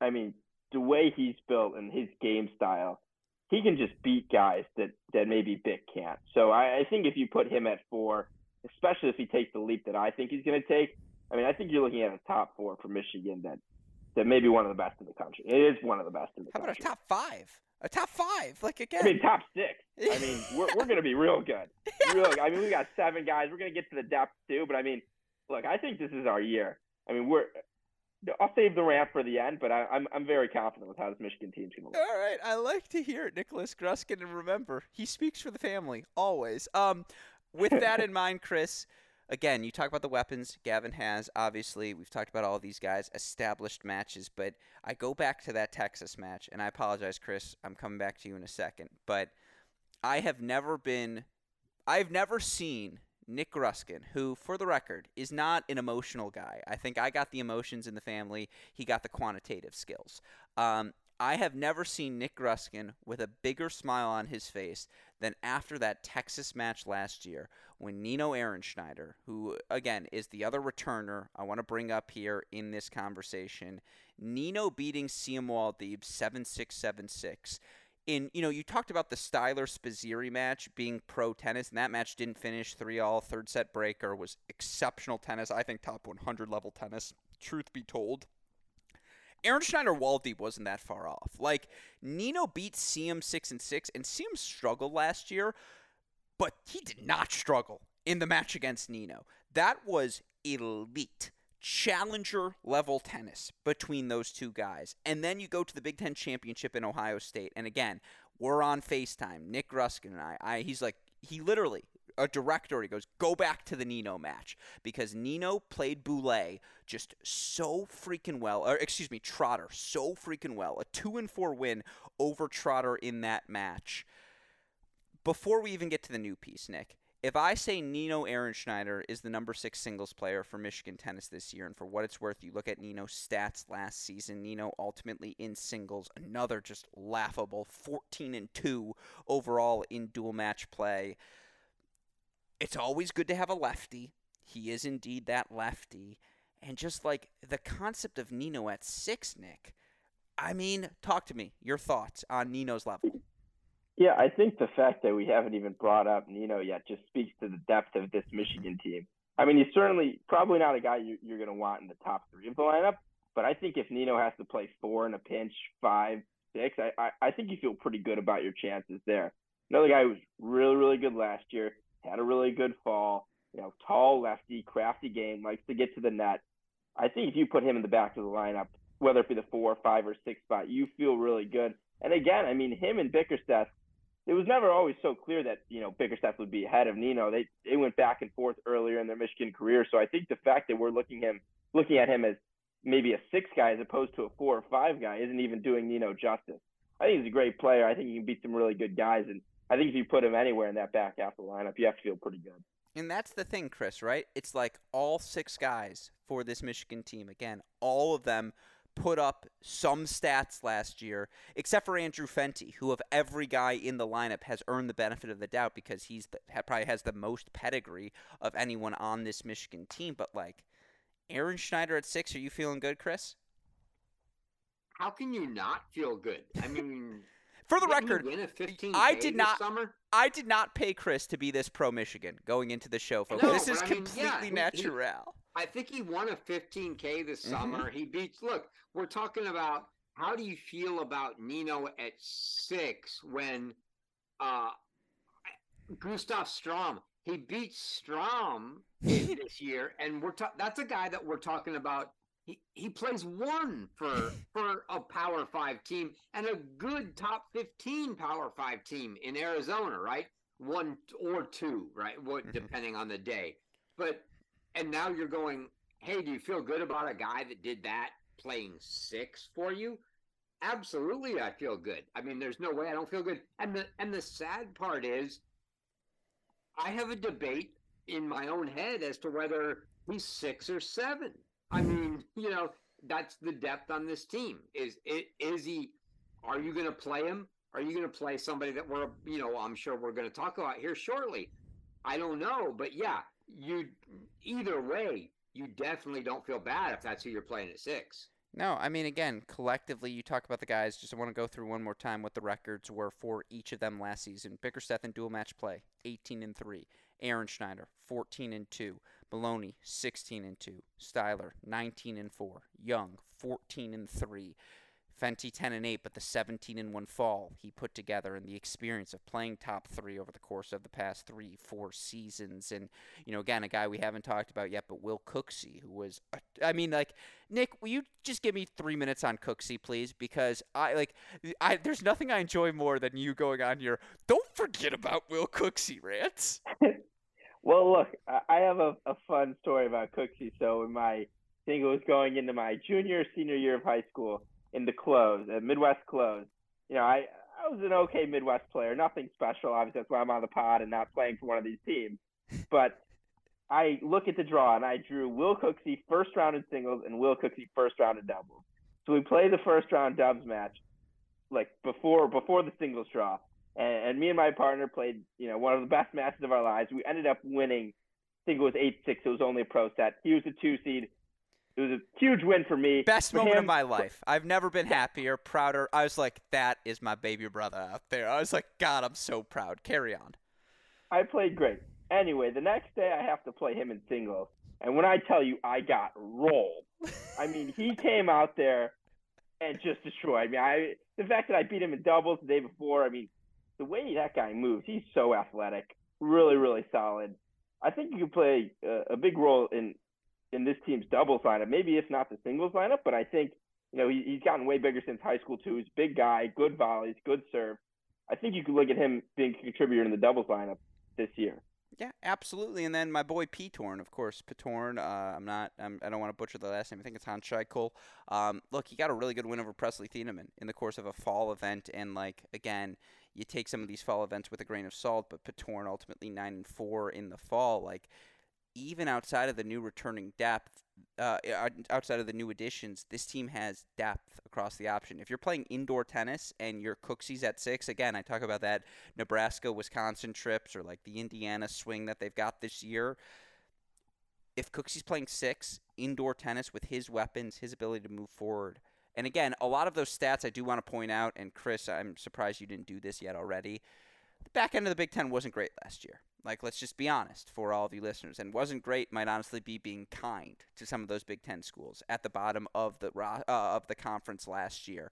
I mean the way he's built and his game style, he can just beat guys that that maybe Bick can't. So I, I think if you put him at four, especially if he takes the leap that I think he's going to take, I mean I think you're looking at a top four for Michigan that that may be one of the best in the country. It is one of the best in the How country. How about a top five? A top five, like again. I mean, top six. I mean, we're we're gonna be real good. Real. I mean, we got seven guys. We're gonna get to the depth too. But I mean, look, I think this is our year. I mean, we're. I'll save the rant for the end, but I, am I'm, I'm very confident with how this Michigan team's gonna look. All right, I like to hear it, Nicholas Gruskin, and remember, he speaks for the family always. Um, with that in mind, Chris again, you talk about the weapons Gavin has. Obviously, we've talked about all these guys, established matches, but I go back to that Texas match, and I apologize, Chris. I'm coming back to you in a second, but I have never been, I've never seen Nick Gruskin, who, for the record, is not an emotional guy. I think I got the emotions in the family. He got the quantitative skills. Um, I have never seen Nick Gruskin with a bigger smile on his face than after that Texas match last year when Nino Ehrenschneider, who again is the other returner I want to bring up here in this conversation, Nino beating Siem Woldeab 7 6 7 6. In, you know, you talked about the Styler Spizzirri match being pro tennis, and that match didn't finish 3 all. Third set breaker was exceptional tennis. I think top 100 level tennis, truth be told. Ehrenschneider Woldeab wasn't that far off. Like Nino beat Siem six and six, and Siem struggled last year, but he did not struggle in the match against Nino. That was elite challenger level tennis between those two guys. And then you go to the Big Ten championship in Ohio State, and again, we're on FaceTime. Nick Gruskin and I, I he's like he literally a director. He goes, go back to the Nino match because Nino played Boulais just so freaking well. Or excuse me, Trotter so freaking well. A two and four win over Trotter in that match. before we even get to the new piece, Nick, if I say Nino Ehrenschneider is the number six singles player for Michigan tennis this year, and for what it's worth, you look at Nino's stats last season. Nino ultimately in singles, another just laughable 14 and 2 overall in dual match play. It's always good to have a lefty. He is indeed that lefty. And just like the concept of Nino at six, Nick, I mean, talk to me. Your thoughts on Nino's level. Yeah, I think the fact that we haven't even brought up Nino yet just speaks to the depth of this Michigan mm-hmm. team. I mean, he's certainly probably not a guy you, you're going to want in the top three of the lineup, but I think if Nino has to play four in a pinch, five, six, I, I, I think you feel pretty good about your chances there. Another guy who was really, really good last year, had a really good fall, you know, tall lefty, crafty game, likes to get to the net. I think if you put him in the back of the lineup, whether it be the four, five, or six spot, you feel really good. And again, I mean, him and Bickerstaff, it was never always so clear that you know Bickerstaff would be ahead of Nino. They they went back and forth earlier in their Michigan career, so I think the fact that we're looking him looking at him as maybe a six guy as opposed to a four or five guy isn't even doing Nino justice. I think he's a great player. I think he can beat some really good guys, and I think if you put him anywhere in that back half of the lineup, you have to feel pretty good. And that's the thing, Chris, right? It's like all six guys for this Michigan team. Again, all of them put up some stats last year, except for Andrew Fenty, who of every guy in the lineup has earned the benefit of the doubt because he's the, probably has the most pedigree of anyone on this Michigan team. But like Ehrenschneider at six, are you feeling good, Chris? How can you not feel good? I mean, for the record, I did not. Summer? I did not pay Chris to be this pro Michigan going into the show, folks. No, this is I mean, completely yeah, natural. He, I think he won a 15k this Mhm. summer. He beats. Look, we're talking about how do you feel about Nino at six when uh, Gustav Strom he beats Strom this year, and we're ta- that's a guy that we're talking about. He, he plays one for for a Power Five team and a good top fifteen Power Five team in Arizona, right? One or two, right? What Mhm. depending on the day. But and now you're going, hey, do you feel good about a guy that did that playing six for you? Absolutely, I feel good. I mean, there's no way I don't feel good. And the and the sad part is, I have a debate in my own head as to whether he's six or seven. I mean, you know, that's the depth on this team. Is it is he? Are you going to play him? Are you going to play somebody that we're, you know, I'm sure we're going to talk about here shortly. I don't know, but yeah, you either way, you definitely don't feel bad if that's who you're playing at six. No, I mean, again, collectively, you talk about the guys. Just want to go through one more time what the records were for each of them last season. Bickerstaff in dual match play, 18 and 3. Ehrenschneider, 14 and 2. Maloney, 16 and 2. Styler, 19 and 4. Young, 14 and 3. Fenty 10 and 8, but the 17 and 1 fall he put together and the experience of playing top three over the course of the past three, four seasons. And, you know, again, a guy we haven't talked about yet, but Will Cooksey, who was, I mean, like, Nick, will you just give me three minutes on Cooksey, please? Because I, like, I, there's nothing I enjoy more than you going on your, don't forget about Will Cooksey rants. well, look, I have a, a fun story about Cooksey. So, in my, I think it was going into my junior, senior year of high school in the close, uh, Midwest close. You know, I I was an okay Midwest player, nothing special. Obviously, that's why I'm on the pod and not playing for one of these teams. But I look at the draw and I drew Will Cooksey first round in singles and Will Cooksey first round in doubles. So we play the first round dubs match, like before before the singles draw, and, and me and my partner played you know one of the best matches of our lives. We ended up winning. I think it was eight six. It was only a pro set. He was a two seed it was a huge win for me. Best for moment him, of my life. I've never been happier, prouder. I was like, that is my baby brother out there. I was like, God, I'm so proud. Carry on. I played great. Anyway, the next day I have to play him in singles. And when I tell you I got rolled, I mean, he came out there and just destroyed me. I the fact that I beat him in doubles the day before, I mean, the way that guy moves, he's so athletic, really, really solid. I think you could play a, a big role in in this team's doubles lineup. Maybe if not the singles lineup, but I think you know he, he's gotten way bigger since high school too. He's a big guy, good volleys, good serve. I think you could look at him being a contributor in the doubles lineup this year. Yeah, absolutely. And then my boy Patorn, of course, Patorn. Uh, I'm not. I'm, I don't want to butcher the last name. I think it's Hans Scheichel. Um, look, he got a really good win over Presley Thieneman in the course of a fall event, and like again, you take some of these fall events with a grain of salt. But Patorn ultimately nine and four in the fall. Like even outside of the new returning depth, uh, outside of the new additions, this team has depth across the option. If you're playing indoor tennis and your Cooksey's at six, again, I talk about that Nebraska, Wisconsin trips or like the Indiana swing that they've got this year. If Cooksey's playing six indoor tennis with his weapons, his ability to move forward, and again, a lot of those stats I do want to point out, and Chris, I'm surprised you didn't do this yet already. The back end of the Big Ten wasn't great last year. Like, let's just be honest for all of you listeners. And wasn't great might honestly be being kind to some of those Big Ten schools at the bottom of the uh, of the conference last year.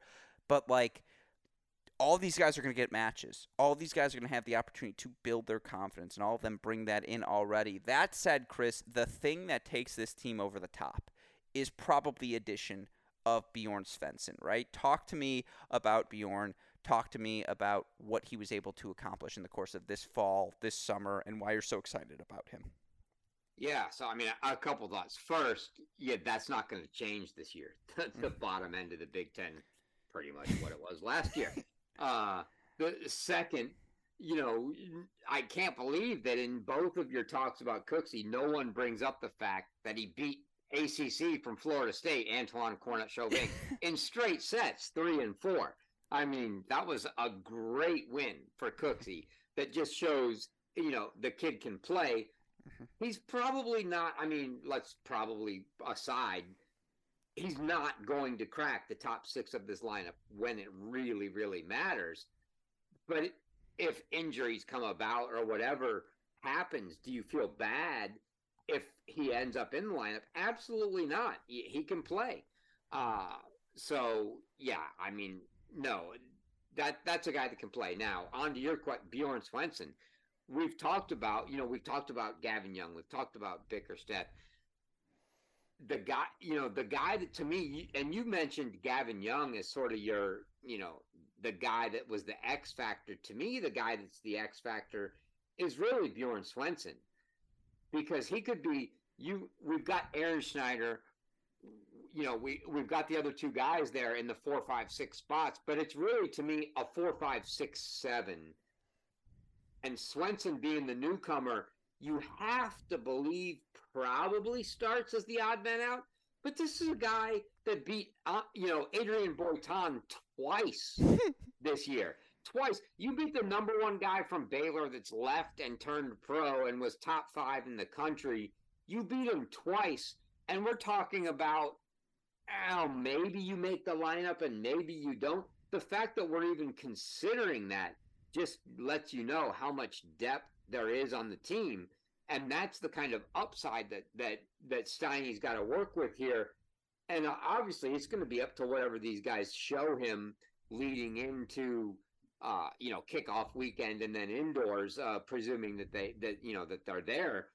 But like, all these guys are going to get matches. All these guys are going to have the opportunity to build their confidence, and all of them bring that in already. That said, Chris, the thing that takes this team over the top is probably addition of Bjorn Swenson. Right? Talk to me about Bjorn talk to me about what he was able to accomplish in the course of this fall, this summer, and why you're so excited about him. Yeah, so I mean, a couple thoughts. First, yeah, that's not going to change this year. the, the mm. bottom end of the Big Ten, pretty much what it was last year. Uh, the second, you know, I can't believe that in both of your talks about Cooksey, no one brings up the fact that he beat ACC from Florida State, Antoine Cornut-Chauvinc, in straight sets, three and four. I mean, that was a great win for Cooksey that just shows, you know, the kid can play. Mm-hmm. He's probably not, I mean, let's probably aside, he's not going to crack the top six of this lineup when it really, really matters. But if injuries come about or whatever happens, do you feel bad if he ends up in the lineup? Absolutely not. He can play. Uh, so, yeah, I mean, no, that that's a guy that can play. Now, on to your question, Bjorn Swenson. We've talked about, you know, we've talked about Gavin Young. We've talked about Bickerstaff. The guy, you know, the guy that to me, and you mentioned Gavin Young as sort of your, you know, the guy that was the X factor. To me, the guy that's the X factor is really Bjorn Swenson because he could be. You, we've got Ehrenschneider, you know, we we've got the other two guys there in the four, five, six spots, but it's really to me a four, five, six, seven. And Swenson being the newcomer, you have to believe probably starts as the odd man out. But this is a guy that beat, uh, you know, Adrian Boitan twice this year. Twice. You beat the number one guy from Baylor that's left and turned pro and was top five in the country. You beat him twice. And we're talking about oh, maybe you make the lineup and maybe you don't. The fact that we're even considering that just lets you know how much depth there is on the team. And that's the kind of upside that that that Steiny's got to work with here. And uh, obviously, it's going to be up to whatever these guys show him leading into uh, you know kickoff weekend and then indoors, uh, presuming that they that you know that they're there.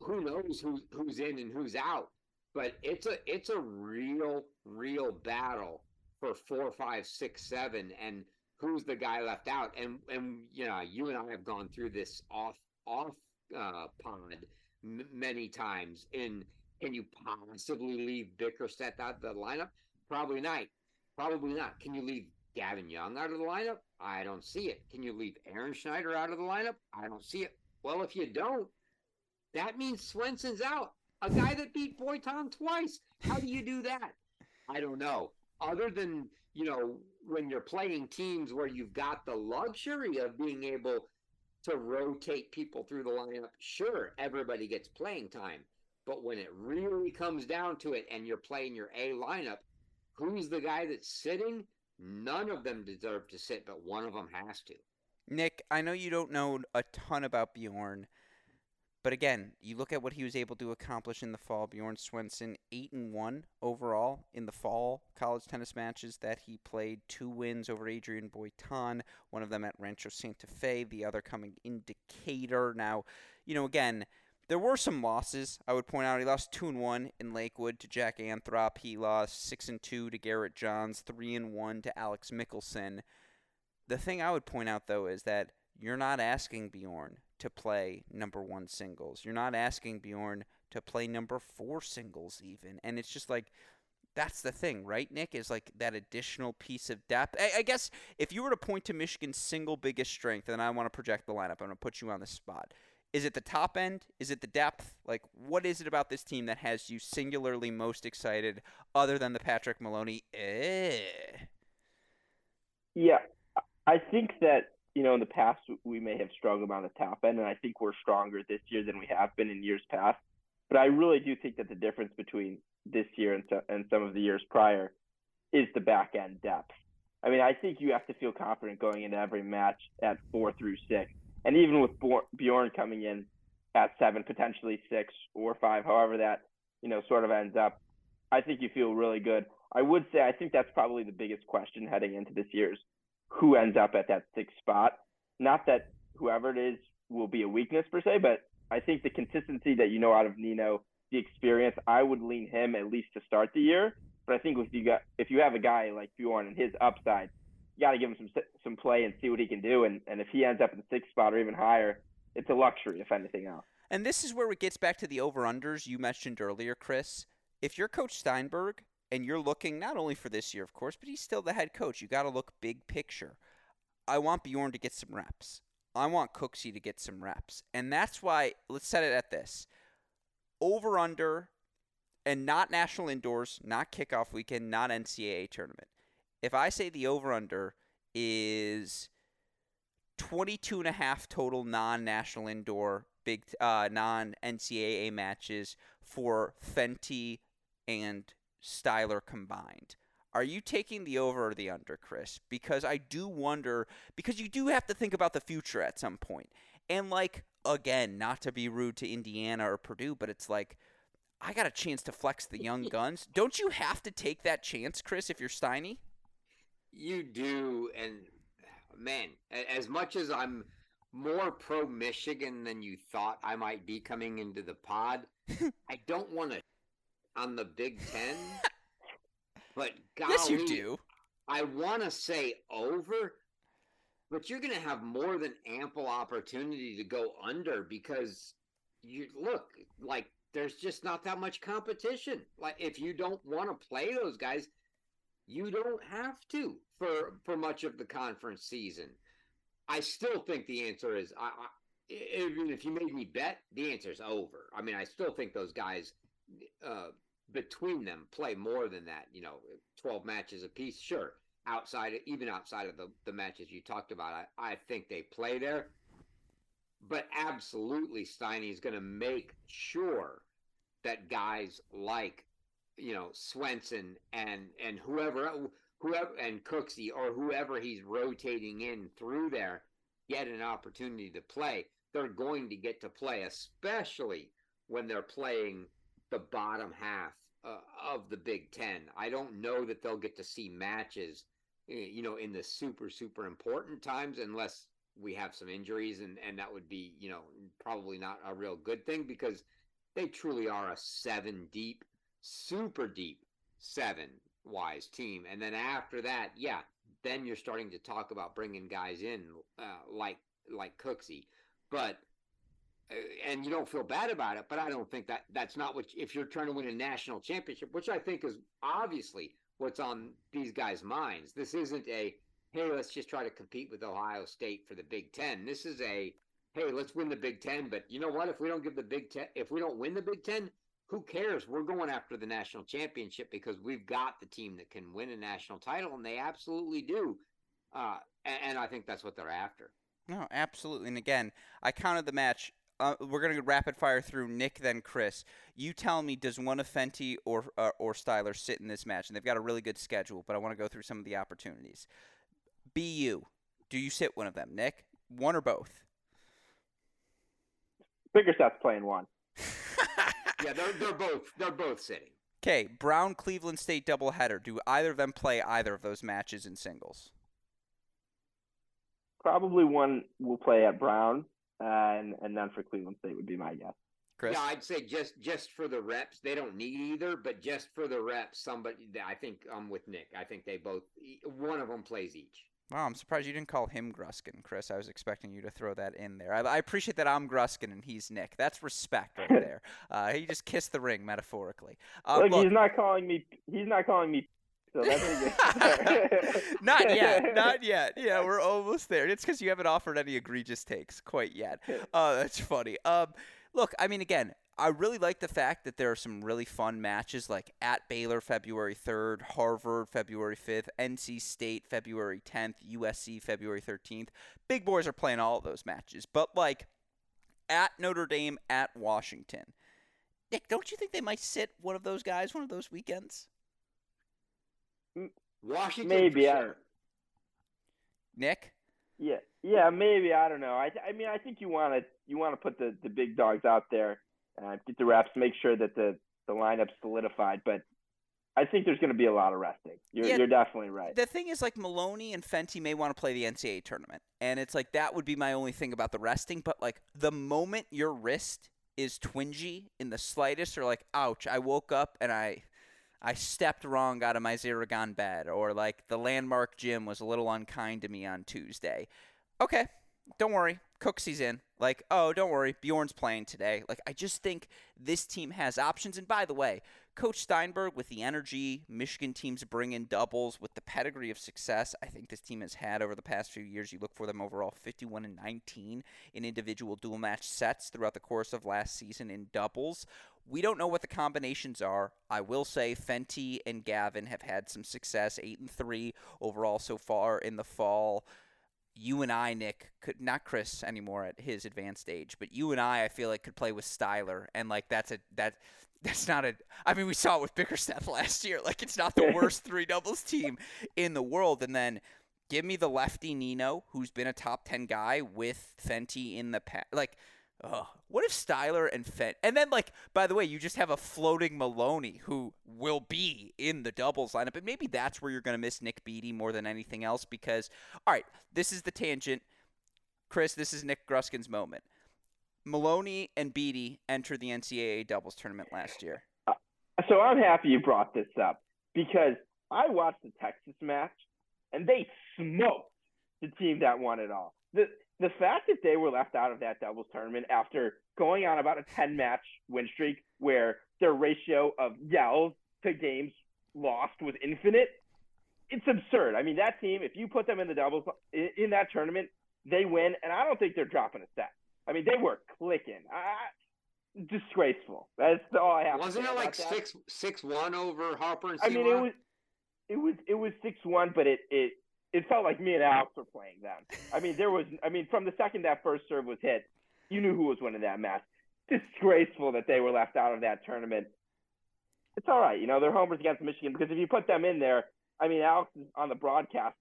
Who knows who who's in and who's out? But it's a it's a real real battle for four, five, six, seven, and who's the guy left out? And and you know, you and I have gone through this off off uh, pond m- many times. In can you possibly leave Bickerstaff out of the lineup? Probably not. Probably not. Can you leave Gavin Young out of the lineup? I don't see it. Can you leave Ehrenschneider out of the lineup? I don't see it. Well, if you don't, that means Swenson's out. A guy that beat Boitan twice. How do you do that? I don't know. Other than, you know, when you're playing teams where you've got the luxury of being able to rotate people through the lineup, sure, everybody gets playing time. But when it really comes down to it and you're playing your A lineup, who's the guy that's sitting? None of them deserve to sit, but one of them has to. Nick, I know you don't know a ton about Bjorn. But again, you look at what he was able to accomplish in the fall. Bjorn Swenson, eight and one overall in the fall college tennis matches that he played. Two wins over Adrian Boitan, one of them at Rancho Santa Fe, the other coming in Decatur. Now, you know, again, there were some losses. I would point out he lost two and one in Lakewood to Jack Anthrop. He lost six and two to Garrett Johns, three and one to Alex Michelsen. The thing I would point out though is that you're not asking Bjorn to play number one singles. You're not asking Bjorn to play number four singles even. And it's just like that's the thing, right, Nick? Is like that additional piece of depth. I, I guess if you were to point to Michigan's single biggest strength, and I want to project the lineup, I'm going to put you on the spot. Is it the top end? Is it the depth? Like, what is it about this team that has you singularly most excited, other than the Patrick Maloney? Eh. Yeah, I think that you know in the past we may have struggled on the top end, and I think we're stronger this year than we have been in years past. But I really do think that the difference between this year and, and some of the years prior is the back end depth. I mean, I think you have to feel confident going into every match at four through six. And even with Bjorn coming in at seven, potentially six or five, however that, you know, sort of ends up, I think you feel really good. I would say I think that's probably the biggest question heading into this year's who ends up at that sixth spot. Not that whoever it is will be a weakness per se, but I think the consistency that you know out of Nino, the experience, I would lean him at least to start the year. But I think if you got if you have a guy like Bjorn and his upside, you got to give him some some play and see what he can do. And and if he ends up in the sixth spot or even higher, it's a luxury if anything else. And this is where it gets back to the over unders you mentioned earlier, Chris. If you're Coach Steinberg and you're looking not only for this year, of course, but he's still the head coach, you got to look big picture. I want Bjorn to get some reps. I want Cooksey to get some reps. And that's why, let's set it at this over under and not national indoors, not kickoff weekend, not NCAA tournament. If I say the over under is 22 and a half total non national indoor big uh, non NCAA matches for Fenty and Styler combined. Are you taking the over or the under, Chris? Because I do wonder, because you do have to think about the future at some point. And, like, again, not to be rude to Indiana or Purdue, but it's like, I got a chance to flex the young guns. Don't you have to take that chance, Chris, if you're Steiny? You do. And, man, as much as I'm more pro Michigan than you thought I might be coming into the pod, I don't want to on the Big Ten. But golly, yes, you do. I want to say over, but you're going to have more than ample opportunity to go under because you look like there's just not that much competition. Like if you don't want to play those guys, you don't have to for for much of the conference season. I still think the answer is I, I even if you made me bet, the answer is over. I mean, I still think those guys uh, between them play more than that. You know, twelve matches apiece. Sure, outside even outside of the the matches you talked about, I, I think they play there. But absolutely, Steiny is going to make sure that guys like you know Swenson and and whoever whoever and Cooksey or whoever he's rotating in through there get an opportunity to play. They're going to get to play, especially when they're playing the bottom half uh, of the Big Ten. I don't know that they'll get to see matches, you know, in the super super important times unless we have some injuries, and and that would be you know probably not a real good thing because they truly are a seven deep, super deep seven wise team. And then after that, yeah, then you're starting to talk about bringing guys in uh, like like Cooksey, but and you don't feel bad about it, but I don't think that that's not what if you're trying to win a national championship, which I think is obviously what's on these guys' minds. This isn't a hey, let's just try to compete with Ohio State for the Big Ten. This is a hey, let's win the Big Ten. But you know what? If we don't give the Big Ten, if we don't win the Big Ten, who cares? We're going after the national championship because we've got the team that can win a national title, and they absolutely do. Uh, and, and I think that's what they're after. No, absolutely. And again, I counted the match uh, we're gonna rapid fire through Nick, then Chris. You tell me, does one of Fenty or uh, or Styler sit in this match? And they've got a really good schedule, but I want to go through some of the opportunities. BU, do you sit one of them, Nick? One or both? Bigger Bickerstaff's playing one. yeah, they're they're both they're both sitting. Okay, Brown Cleveland State doubleheader. Do either of them play either of those matches in singles? Probably one will play at Brown, uh, and and then for Cleveland State would be my guess. Chris? Yeah, I'd say just just for the reps, they don't need either, but just for the reps, somebody. I think I'm with Nick. I think they both. One of them plays each. Wow, I'm surprised you didn't call him Gruskin, Chris. I was expecting you to throw that in there. I, I appreciate that I'm Gruskin and he's Nick. That's respect right there. Uh, he just kissed the ring metaphorically. Uh, look, look, he's not calling me. He's not calling me. So that's a good not yet, not yet. Yeah, we're almost there. It's because you haven't offered any egregious takes quite yet. Uh, that's funny. Um, look, I mean, again, I really like the fact that there are some really fun matches like at Baylor February 3rd, Harvard February 5th, NC State February 10th, USC February 13th. Big boys are playing all of those matches, but like at Notre Dame, at Washington. Nick, don't you think they might sit one of those guys one of those weekends? Washington, Maybe, for I- sure. Nick? Yeah, yeah, maybe I don't know. I, I mean, I think you want to you want to put the, the big dogs out there, uh, get the reps, make sure that the the lineup's solidified. But I think there's going to be a lot of resting. You're Yeah. you're definitely right. The thing is, like Maloney and Fenty may want to play the NCAA tournament, and it's like that would be my only thing about the resting. But like the moment your wrist is twingy in the slightest, or like, ouch, I woke up and I, I stepped wrong out of my Zaragon bed, or like the landmark gym was a little unkind to me on Tuesday. Okay, don't worry, Cooksey's in. Like, oh, don't worry, Bjorn's playing today. Like, I just think this team has options. And by the way, Coach Steinberg, with the energy Michigan teams bring in doubles, with the pedigree of success I think this team has had over the past few years, you look for them overall 51 and 19 in individual dual match sets throughout the course of last season in doubles. We don't know what the combinations are. I will say Fenty and Gavin have had some success, eight and three overall so far in the fall you and I, Nick, could not Chris anymore at his advanced age, but you and I, I feel like could play with Styler, and like that's a that that's not a. I mean, we saw it with Bickerstaff last year. Like it's not the worst three doubles team in the world, and then give me the lefty Nino, who's been a top ten guy with Fenty in the past. Like, oh, what if Styler and Fent, and then like by the way, you just have a floating Maloney who will be in the doubles lineup, and maybe that's where you're going to miss Nick Beatty more than anything else because all right, this is the tangent. Chris, this is Nick Gruskin's moment. Maloney and Beatty entered the NCAA doubles tournament last year. Uh, so I'm happy you brought this up because I watched the Texas match and they smoked the team that won it all. The the fact that they were left out of that doubles tournament after going on about a 10 match win streak where their ratio of yells to games lost was infinite, it's absurd. I mean, that team, if you put them in the doubles in that tournament, they win, and I don't think they're dropping a set. I mean, they were clicking. I, disgraceful. That's all I have. Wasn't say it like that. six six one over Harper and I mean, it was, it was, it was six one, but it, it, it felt like me and Alex were playing them. I mean, there was, I mean, from the second that first serve was hit, you knew who was winning that match. Disgraceful that they were left out of that tournament. It's all right, you know, they're homers against Michigan because if you put them in there, I mean, Alex is on the broadcast.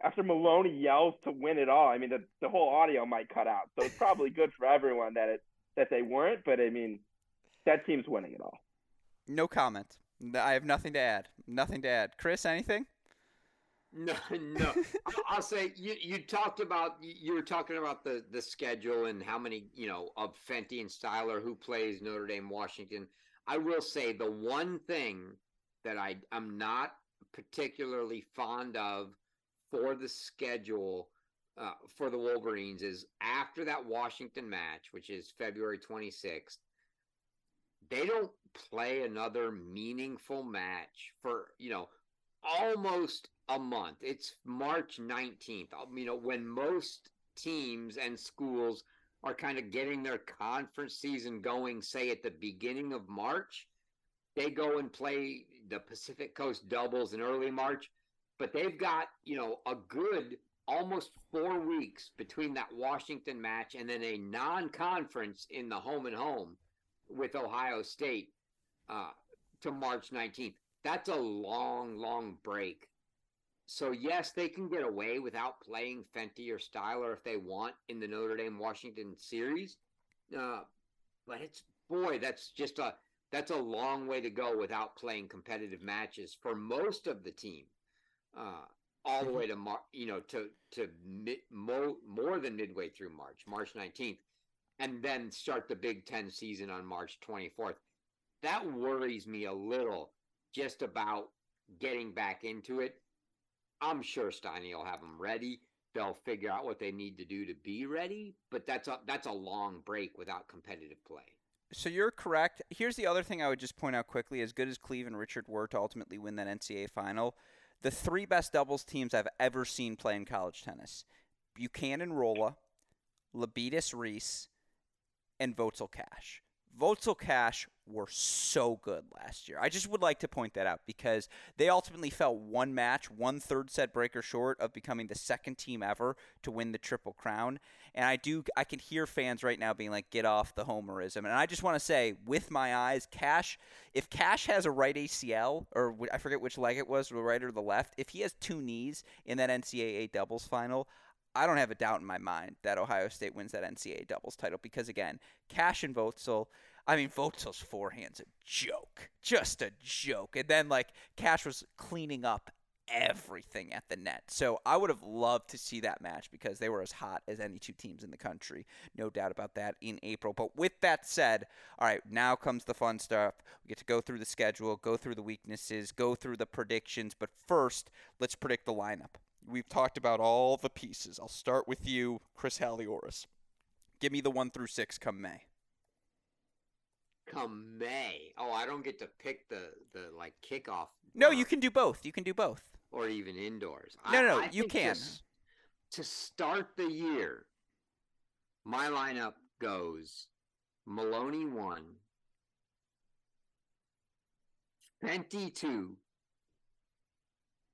The- After Maloney yells to win it all, I mean, the, the whole audio might cut out. So it's probably good for everyone that it that they weren't. But I mean, that team's winning it all. No comment. I have nothing to add. Nothing to add. Chris, anything? No, no. I- I'll say you you talked about you you were talking about the the schedule and how many you know of Fenty and Styler who plays Notre Dame, Washington. I will say the one thing that I I'm not particularly fond of for the schedule uh, for the Wolverines is after that Washington match, which is February 26th. They don't play another meaningful match for you know almost a month. It's March 19th. Um, You know, when most teams and schools are kind of getting their conference season going, say at the beginning of March, they go and play the Pacific Coast doubles in early March, but they've got, you know, a good almost four weeks between that Washington match and then a non conference in the home and home with Ohio State uh, to March 19th. That's a long, long break. So yes, they can get away without playing Fenty or Styler if they want in the Notre Dame Washington series. Uh, but it's boy, that's just a that's a long way to go without playing competitive matches for most of the team. Uh, all the way to Mar- you know to to mid, mo- more than midway through March, March 19th, and then start the Big 10 season on March 24th. That worries me a little just about getting back into it I'm sure Steiny will have them ready. They'll figure out what they need to do to be ready, but that's a that's a long break without competitive play. So you're correct. Here's the other thing I would just point out quickly: as good as Cleeve and Richard were to ultimately win that NCAA final, the three best doubles teams I've ever seen play in college tennis: Buchanan Rolla, Labidas Reese, and Voedsel Cash. Voedsel Cash were so good last year. I just would like to point that out because they ultimately fell one match, one third set breaker short of becoming the second team ever to win the Triple Crown. And I do, I can hear fans right now being like, get off the homerism. And I just want to say, with my eyes, Cash, if Cash has a right ACL, or I forget which leg it was, the right or the left, if he has two knees in that NCAA doubles final, I don't have a doubt in my mind that Ohio State wins that NCAA doubles title because again, Cash and Voedsel. I mean, Voedsel's forehand's a joke, just a joke. And then like Cash was cleaning up everything at the net. So I would have loved to see that match because they were as hot as any two teams in the country. No doubt about that in April. But with that said, all right, now comes the fun stuff. We get to go through the schedule, go through the weaknesses, go through the predictions. But first, let's predict the lineup. We've talked about all the pieces. I'll start with you, Chris Halioris. Give me the one through six come May. Come May. Oh, I don't get to pick the the like kickoff. No, you can do both. You can do both. Or even indoors. No, no, I you can. To, to start the year, my lineup goes Maloney one, Fenty two,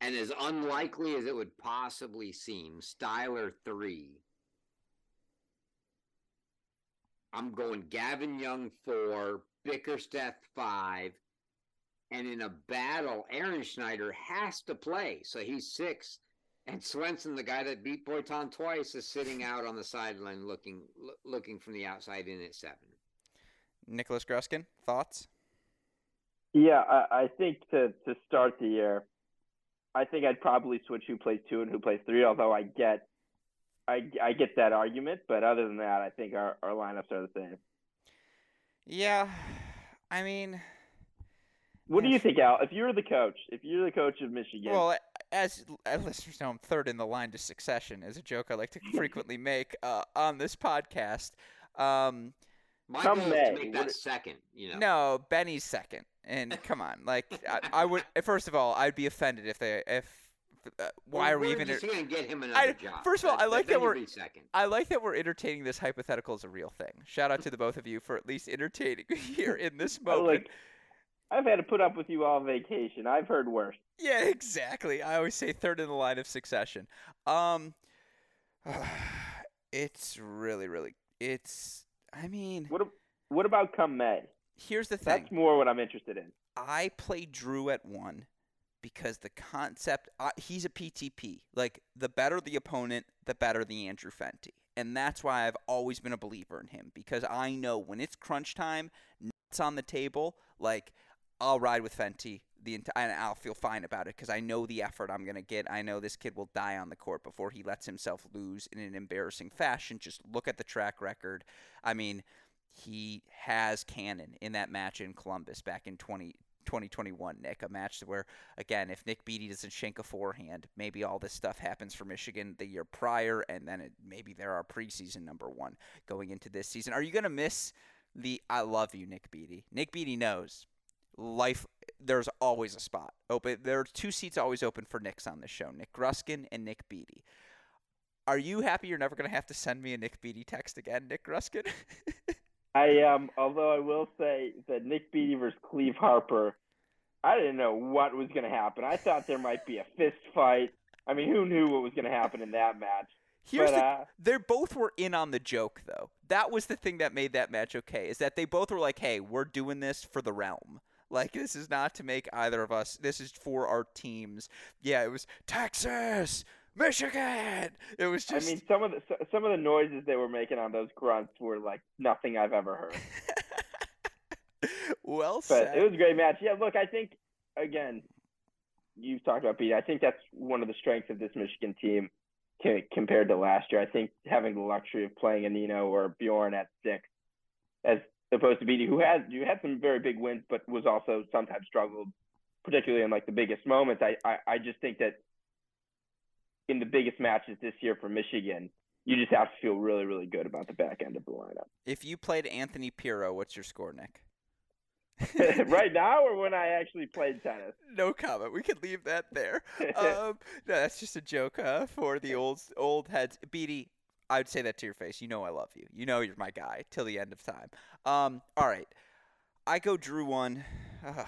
and as unlikely as it would possibly seem, Styler three. I'm going Gavin Young four, Bickersteth five, and in a battle, Ehrenschneider has to play, so he's six. And Swenson, the guy that beat Boitan twice, is sitting out on the sideline looking lo- looking from the outside in at seven. Nicholas Gruskin, thoughts? Yeah, I, I think to to start the year, I think I'd probably switch who plays two and who plays three. Although I get, I, I get that argument, but other than that, I think our, our lineups are the same. Yeah, I mean, What do you think, Al? If you were the coach, if you're the coach of Michigan, well, as, as listeners know, I'm third in the line to succession. Is a joke I like to frequently make uh, on this podcast. Um, My Come goal is May, to make that it- second. You know, No, Benny's second. And come on, like I, I would. First of all, I'd be offended if they if. Uh, why We're- we we're even? just gonna get him another I- job? first of all, I like then that we're- second. I like that we're entertaining this hypothetical as a real thing. Shout out to the both of you for at least entertaining here in this moment. like I've had to put up with you all vacation. I've heard worse. Yeah, exactly. I always say third in the line of succession. Um, it's really, really. It's. I mean, What what about come May? here's the thing. That's more what I'm interested in. I play Drew at one because the concept. Uh, he's a PTP. Like the better the opponent, the better the Andrew Fenty, and that's why I've always been a believer in him because I know when it's crunch time, It's on the table. Like I'll ride with Fenty the and I'll feel fine about it because I know the effort I'm gonna get. I know this kid will die on the court before he lets himself lose in an embarrassing fashion. Just look at the track record. I mean, he has cannon in that match in Columbus back in 20, 2021, Nick. A match where, again, if Nick Beatty doesn't shank a forehand, maybe all this stuff happens for Michigan the year prior, and then it, maybe they're our preseason number one going into this season. Are you going to miss the I love you, Nick Beatty? Nick Beatty knows life there's always a spot open there are two seats always open for Nicks on this show Nick Gruskin and Nick Beatty are you happy you're never going to have to send me a Nick Beatty text again Nick Gruskin I um although I will say that Nick Beatty versus Cleeve Harper, I didn't know what was going to happen. I thought there might be a fist fight. I mean, who knew what was going to happen in that match? Here's but the uh, they both were in on the joke though. That was the thing that made that match okay. Is that they both were like, "Hey, we're doing this for the realm. Like this is not to make either of us. This is for our teams." Yeah, it was Texas, Michigan. It was just. I mean, some of the some of the noises they were making on those grunts were like nothing I've ever heard. well But said. it was a great match. Yeah, look, I think again, you've talked about Beatty. I think that's one of the strengths of this Michigan team compared to last year. I think having the luxury of playing a Nino or Bjorn at six, as opposed to Beatty, who had you had some very big wins, but was also sometimes struggled, particularly in like the biggest moments. I I, I just think that in the biggest matches this year for Michigan, you just have to feel really, really good about the back end of the lineup. If you played Anthony Pirro, what's your score, Nick? right now, or when I actually played tennis? No comment. We can leave that there. um, no, that's just a joke uh, for the old old heads. Beatty, I would say that to your face. You know I love you. You know you're my guy till the end of time. Um, all right, I go Drew one. Ugh.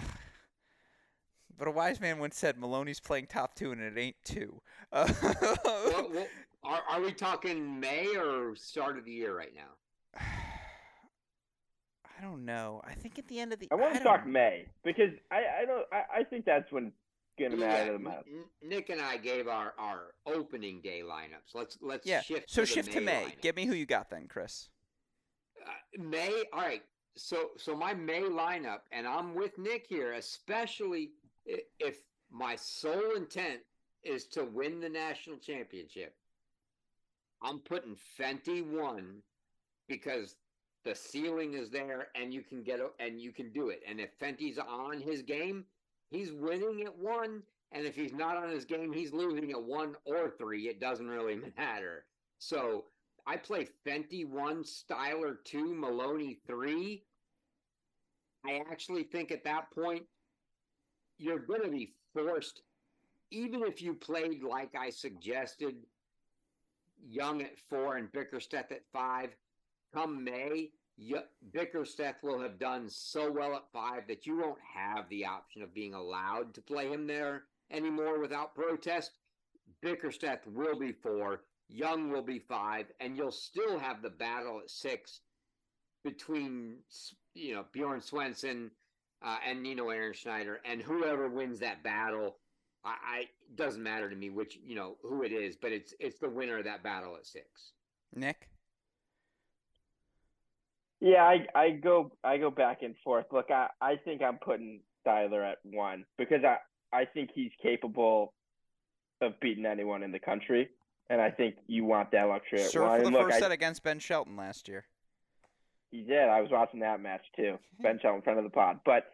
But a wise man once said Maloney's playing top two and it ain't two. Uh, Well, well, are, are we talking May or start of the year right now? I don't know. I think at the end of the I want to talk. May because I, I don't I, I think that's when it's gonna matter the N- Nick and I gave our, our opening day lineups. Let's let's Yeah. shift. so to the shift to May. lineup. Give me who you got then, Chris. Uh, May. All right. So so my May lineup, and I'm with Nick here, especially if my sole intent is to win the national championship. I'm putting Fenty one because the ceiling is there, and you can get a, and you can do it. And if Fenty's on his game, he's winning at one. And if he's not on his game, he's losing at one or three. It doesn't really matter. So I play Fenty one, Styler two, Maloney three. I actually think at that point you're going to be forced, even if you played like I suggested, Young at four and Bickersteth at five. Come May, you, Bickersteth will have done so well at five that you won't have the option of being allowed to play him there anymore without protest. Bickersteth will be four, Young will be five, and you'll still have the battle at six between you know Bjorn Swenson uh, and Nino Ehrenschneider, and whoever wins that battle, I, I doesn't matter to me which you know who it is, but it's it's the winner of that battle at six. Nick? Yeah, I I go I go back and forth. Look, I I think I'm putting Styler at one because I I think he's capable of beating anyone in the country, and I think you want that luxury at Sure one. for the look, first I, set against Ben Shelton last year. he did. I was watching that match too. Ben Shell in front of the pod, but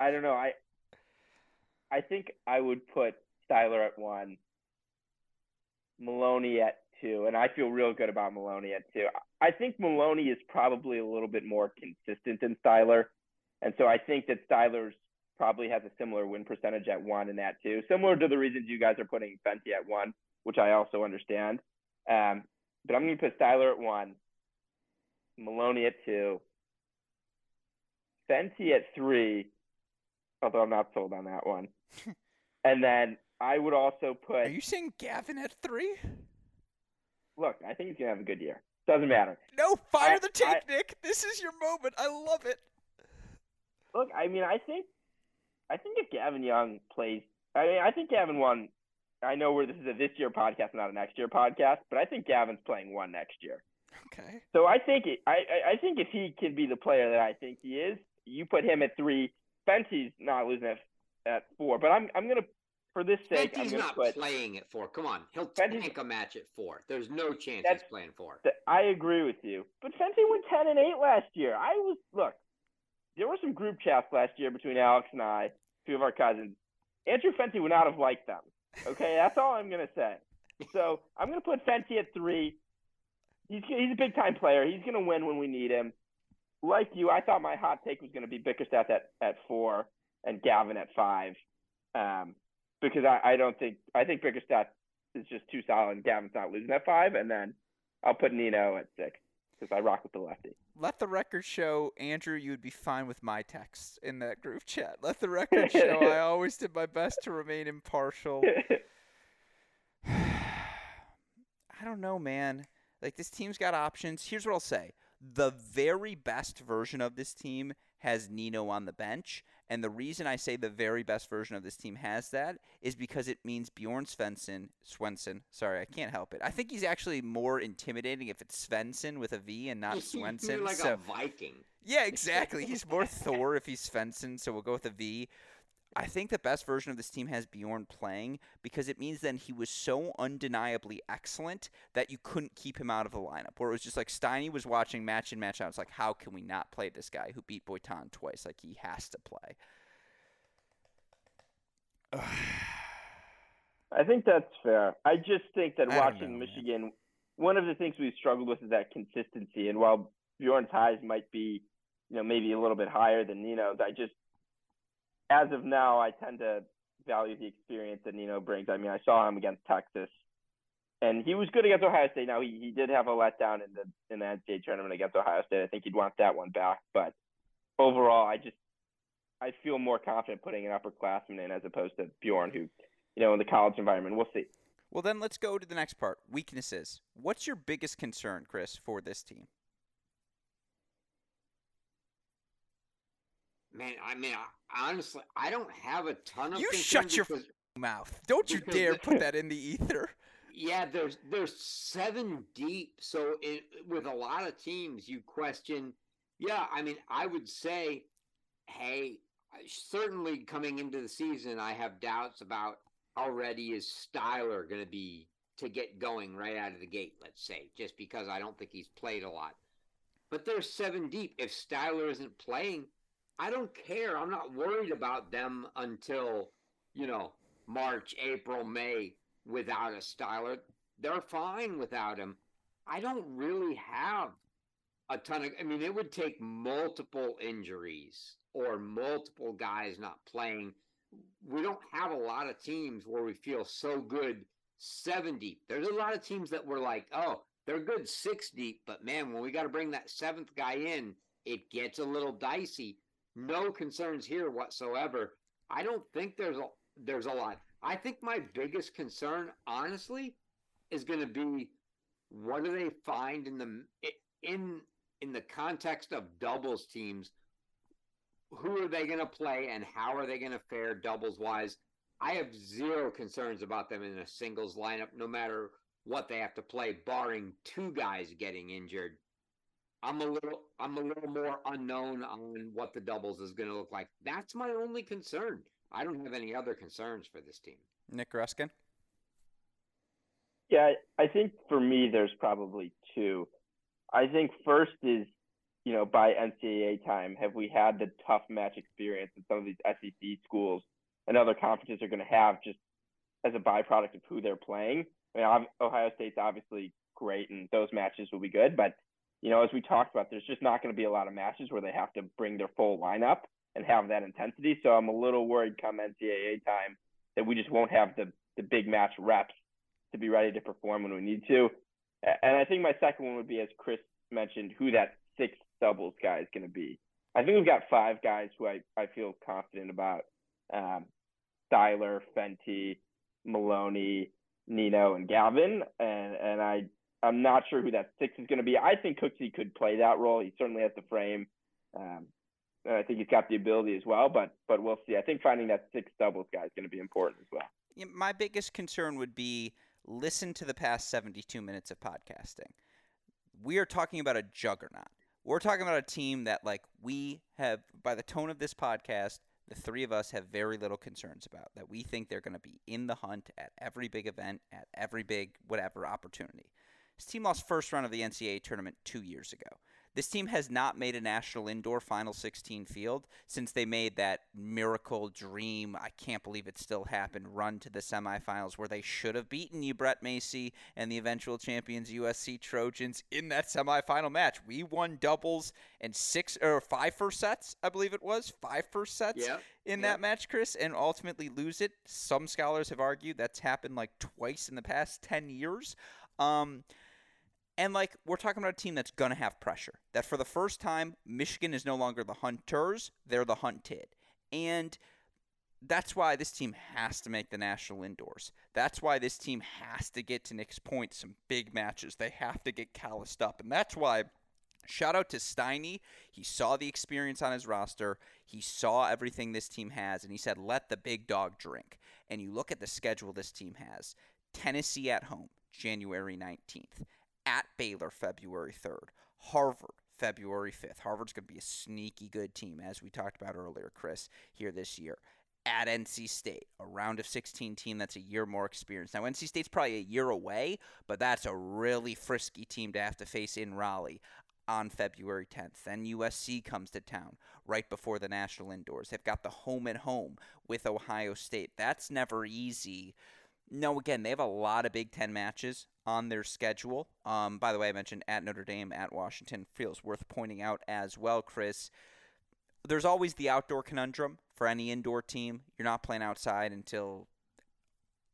I don't know. I I think I would put Styler at one, Maloney at two, and I feel real good about Maloney at two. I think Maloney is probably a little bit more consistent than Styler, and so I think that Styler's probably has a similar win percentage at one and at two, similar to the reasons you guys are putting Fenty at one, which I also understand. Um, but I'm going to put Styler at one, Maloney at two, Fenty at three, although I'm not sold on that one. and then I would also put Are you saying Gavin at three? Look, I think he's gonna have a good year. Doesn't matter. No, fire I- the tape, I- Nick. This is your moment. I love it. Look, I mean, I think, I think if Gavin Young plays, I mean, I think Gavin won. I know where this is a this year podcast, not a next year podcast, but I think Gavin's playing one next year. Okay. So I think it, I, I think if he can be the player that I think he is, you put him at three. Fenty's not losing at, at four, but I'm I'm gonna for this sake Fenty's not put. playing at four. Come on, he'll Fenty's- tank a match at four. There's no chance he's playing four. th- I agree with you, but Fenty went ten and eight last year. I was look. There were some group chats last year between Alex and I, two of our cousins. Andrew Fenty would not have liked them. Okay, that's all I'm gonna say. So I'm gonna put Fenty at three. He's he's a big time player. He's gonna win when we need him. Like you, I thought my hot take was gonna be Bickersteth at at four and Gavin at five, um, because I, I don't think I think Bickersteth is just too solid. and Gavin's not losing at five, and then I'll put Nino at six because I rock with the lefty. Let the record show, Andrew, you would be fine with my texts in that group chat. Let the record show I always did my best to remain impartial. I don't know, man. Like this team's got options. Here's what I'll say. The very best version of this team has Nino on the bench, and the reason I say the very best version of this team has that is because it means Bjorn Svensson, Swenson. Sorry, I can't help it. I think he's actually more intimidating if it's Svensson with a V and not You're Swenson. like so a Viking. yeah, exactly. He's more Thor if he's Svensson, so we'll go with a V. I think the best version of this team has Bjorn playing because it means then he was so undeniably excellent that you couldn't keep him out of the lineup. Where it was just like Steiny was watching match in match out. It's like, how can we not play this guy who beat Boitan twice? Like he has to play. I think that's fair. I just think that watching know, Michigan, one of the things we've struggled with is that consistency. And while Bjorn's highs might be, you know, maybe a little bit higher than Nino's, I just, as of now, I tend to value the experience that Nino brings. I mean, I saw him against Texas, and he was good against Ohio State. Now he, he did have a letdown in the in the NCAA tournament against Ohio State. I think he'd want that one back. But overall, I just I feel more confident putting an upperclassman in as opposed to Bjorn, who, you know, in the college environment, we'll see. Well, then let's go to the next part. Weaknesses. What's your biggest concern, Chris, for this team? Man, I mean, I, honestly, I don't have a ton of. You shut your because- Mouth. Don't you dare put that in the ether. Yeah, there's there's seven deep. So it, with a lot of teams, you question. Yeah, I mean, I would say, hey, certainly coming into the season, I have doubts about how ready is Styler going to be to get going right out of the gate. Let's say, just because I don't think he's played a lot. But there's seven deep. If Styler isn't playing, I don't care. I'm not worried about them until you know March, April, May without a Styler. They're fine without him. I don't really have a ton of. I mean, it would take multiple injuries or multiple guys not playing. We don't have a lot of teams where we feel so good seven deep. There's a lot of teams that were like, oh, they're good six deep, but man, when we got to bring that seventh guy in, it gets a little dicey. No concerns here whatsoever. I don't think there's a there's a lot. I think my biggest concern, honestly, is going to be what do they find in the in in the context of doubles teams? Who are they going to play, and how are they going to fare doubles wise? I have zero concerns about them in a singles lineup, no matter what they have to play, barring two guys getting injured. I'm a little I'm a little more unknown on what the doubles is going to look like. That's my only concern. I don't have any other concerns for this team. Nick Gruskin. Yeah, I think for me, there's probably two. I think first is, you know, by NCAA time, have we had the tough match experience that some of these SEC schools and other conferences are going to have just as a byproduct of who they're playing? I mean, Ohio State's obviously great, and those matches will be good, but you know, as we talked about, there's just not going to be a lot of matches where they have to bring their full lineup and have that intensity. So I'm a little worried come NCAA time that we just won't have the the big match reps to be ready to perform when we need to. And I think my second one would be, as Chris mentioned, who that six doubles guy is going to be. I think we've got five guys who I, I feel confident about. Um, Styler, Fenty, Maloney, Nino, and Gavin. And and I I'm not sure who that six is going to be. I think Cooksey could play that role. He certainly has the frame. Um, and I think he's got the ability as well, but but we'll see. I think finding that six doubles guy is going to be important as well. Yeah, my biggest concern would be listen to the past 72 minutes of podcasting. We are talking about a juggernaut. We're talking about a team that, like, we have, by the tone of this podcast, the three of us have very little concerns about. That we think they're going to be in the hunt at every big event, at every big whatever opportunity. This team lost first round of the NCAA tournament two years ago. This team has not made a national indoor Final 16 field since they made that miracle dream. I can't believe it still happened. Run to the semifinals where they should have beaten you, Brett Macy, and the eventual champions USC Trojans in that semifinal match. We won doubles and six or five first sets, I believe it was five first sets in that match, Chris, and ultimately lose it. Some scholars have argued that's happened like twice in the past 10 years. Um, and like we're talking about a team that's gonna have pressure. That for the first time, Michigan is no longer the hunters; they're the hunted, and that's why this team has to make the national indoors. That's why this team has to get to Nick's point some big matches. They have to get calloused up, and that's why. Shout out to Steiny. He saw the experience on his roster. He saw everything this team has, and he said, "Let the big dog drink." And you look at the schedule this team has: Tennessee at home, January nineteenth at Baylor February 3rd, Harvard February 5th. Harvard's going to be a sneaky good team, as we talked about earlier, Chris, here this year. At NC State, a round of 16 team that's a year more experienced. Now, NC State's probably a year away, but that's a really frisky team to have to face in Raleigh on February 10th. Then USC comes to town right before the national indoors. They've got the home and home with Ohio State. That's never easy No, again, they have a lot of Big Ten matches on their schedule. Um, by the way, I mentioned at Notre Dame, at Washington. Feels worth pointing out as well, Chris. There's always the outdoor conundrum for any indoor team. You're not playing outside until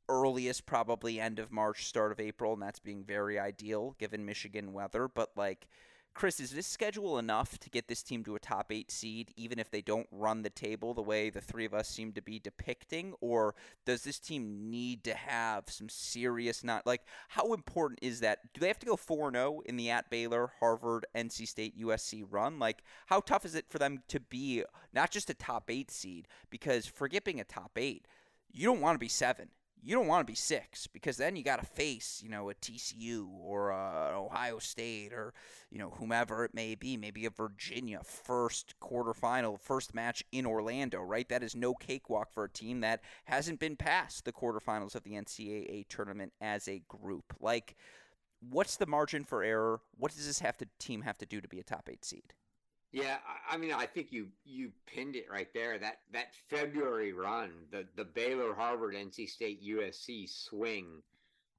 earliest, probably end of March, start of April, and that's being very ideal given Michigan weather. But like Chris, is this schedule enough to get this team to a top eight seed, even if they don't run the table the way the three of us seem to be depicting? Or does this team need to have some serious, not like, how important is that? Do they have to go 4 0 in the at Baylor, Harvard, NC State, USC run? Like, how tough is it for them to be not just a top eight seed? Because for forgetting a top eight, you don't want to be seven you don't want to be six because then you got to face, you know, a TCU or uh, a Ohio State or, you know, whomever it may be, maybe a Virginia first quarterfinal, first match in Orlando, right? That is no cakewalk for a team that hasn't been past the quarterfinals of the NCAA tournament as a group. Like, what's the margin for error? What does this have to team have to do to be a top eight seed? Yeah, I mean, I think you you pinned it right there. That that February run, the the Baylor, Harvard, NC State, USC swing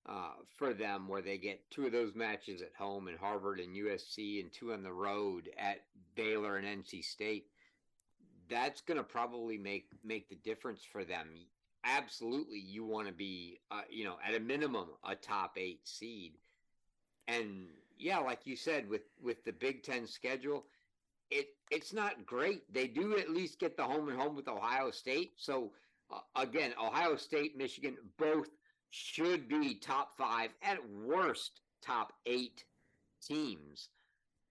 uh, for them, where they get two of those matches at home in Harvard and USC, and two on the road at Baylor and NC State. That's going to probably make make the difference for them. Absolutely, you want to be, uh, you know, at a minimum, a top eight seed. And yeah, like you said, with with the Big Ten schedule it it's not great. They do at least get the home and home with Ohio State. So uh, again, Ohio State, Michigan, both should be top five at worst top eight teams.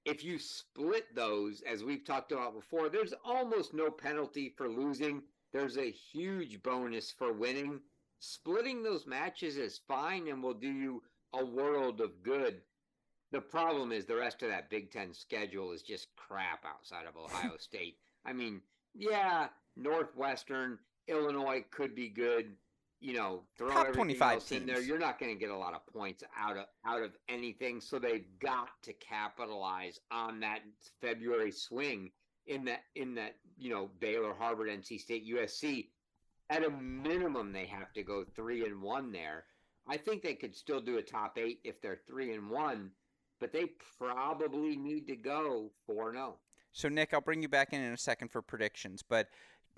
If you split those, as we've talked about before, there's almost no penalty for losing. There's a huge bonus for winning. Splitting those matches is fine and will do you a world of good the problem is the rest of that Big Ten schedule is just crap outside of Ohio State. I mean, yeah, Northwestern, Illinois could be good. You know, throw Top everything else teams. in there. You're not going to get a lot of points out of out of anything. So they've got to capitalize on that February swing in that in that you know Baylor, Harvard, NC State, USC. At a minimum, they have to go three and one there. I think they could still do a top eight if they're three and one but they probably need to go 4 0. So, Nick, I'll bring you back in in a second for predictions, but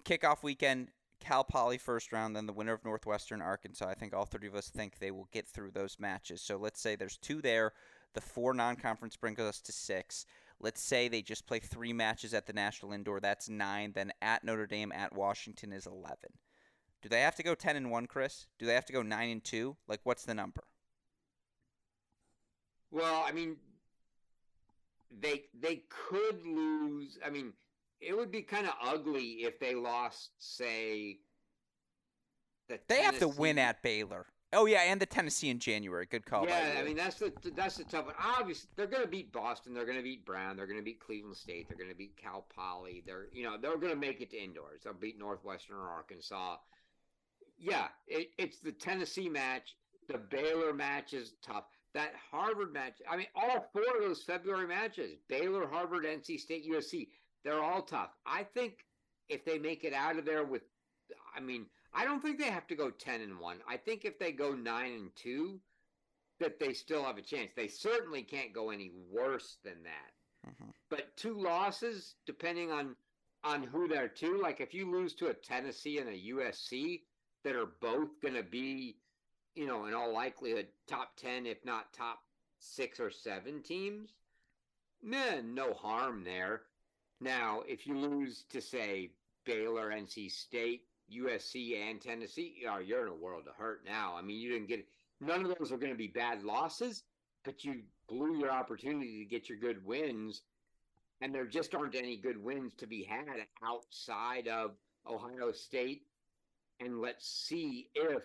kickoff weekend, Cal Poly first round, then the winner of Northwestern Arkansas. I think all three of us think they will get through those matches. So let's say there's two there. The four non conference brings us to six. Let's say they just play three matches at the National Indoor. That's nine. Then at Notre Dame, at Washington is 11. Do they have to go 10 and 1, Chris? Do they have to go 9 and 2? Like, what's the number? Well, I mean, they they could lose. I mean, it would be kind of ugly if they lost, say, the they Tennessee. have to win at Baylor. Oh yeah, and the Tennessee in January. Good call. Yeah, I mean that's the that's the tough one. Obviously, they're going to beat Boston. They're going to beat Brown. They're going to beat Cleveland State. They're going to beat Cal Poly. They're you know they're going to make it to indoors. They'll beat Northwestern or Arkansas. Yeah, it, it's the Tennessee match. The Baylor match is tough that Harvard match. I mean, all four of those February matches Baylor, Harvard, NC State, USC they're all tough. I think if they make it out of there with, I mean, I don't think they have to go 10 and 1. I think if they go 9 and 2, that they still have a chance. They certainly can't go any worse than that. Mm-hmm. But two losses, depending on on who they're to, like if you lose to a Tennessee and a USC that are both going to be you know, in all likelihood, top 10, if not top six or seven teams, man, no harm there. Now, if you lose to, say, Baylor, NC State, USC, and Tennessee, know, you're in a world of hurt now. I mean, you didn't get none of those are going to be bad losses, but you blew your opportunity to get your good wins. And there just aren't any good wins to be had outside of Ohio State. And let's see if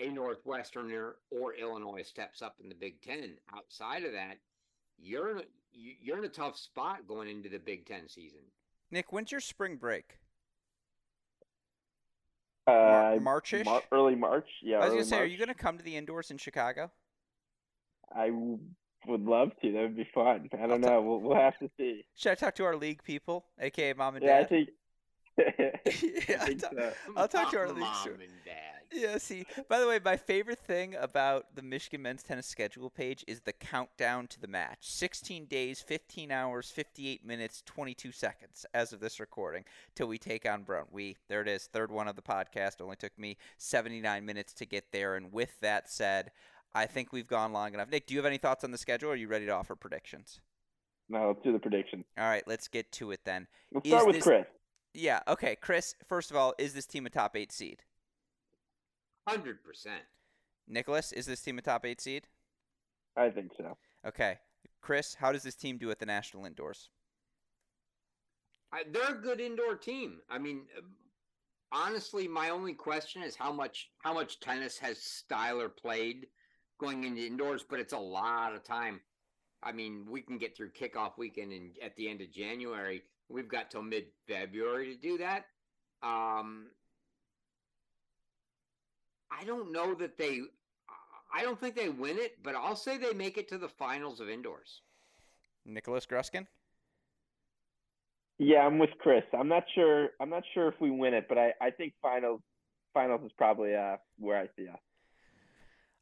a Northwesterner or Illinois steps up in the Big Ten. Outside of that, you're in a, you're in a tough spot going into the Big Ten season. Nick, when's your spring break? Uh, Marchish, Mar- early March. Yeah, I was gonna say, are you gonna come to the indoors in Chicago? I w- would love to. That would be fun. I don't know. We'll, we'll have to see. Should I talk to our league people, aka mom and yeah, dad? I think. yeah, I will talk, so. I'll talk to our league. Mom and dad. Yeah, see, by the way, my favorite thing about the Michigan men's tennis schedule page is the countdown to the match 16 days, 15 hours, 58 minutes, 22 seconds as of this recording till we take on Brown. We, there it is, third one of the podcast. Only took me 79 minutes to get there. And with that said, I think we've gone long enough. Nick, do you have any thoughts on the schedule? Or are you ready to offer predictions? No, let's do the predictions. All right, let's get to it then. Let's Is start with this- Chris. Yeah, okay, Chris, first of all, is this team a top eight seed? Hundred percent. Nicholas, is this team a top eight seed? I think so. Okay. Chris, how does this team do at the national indoors? I, they're a good indoor team. I mean, uh, honestly, my only question is how much how much tennis has Styler played going into indoors, but it's a lot of time. I mean, we can get through kickoff weekend and at the end of January. We've got till mid February to do that. Um, I don't know that they. I don't think they win it, but I'll say they make it to the finals of indoors. Nicholas Gruskin? Yeah, I'm with Chris. I'm not sure. I'm not sure if we win it, but I, I think finals finals is probably uh where I see us.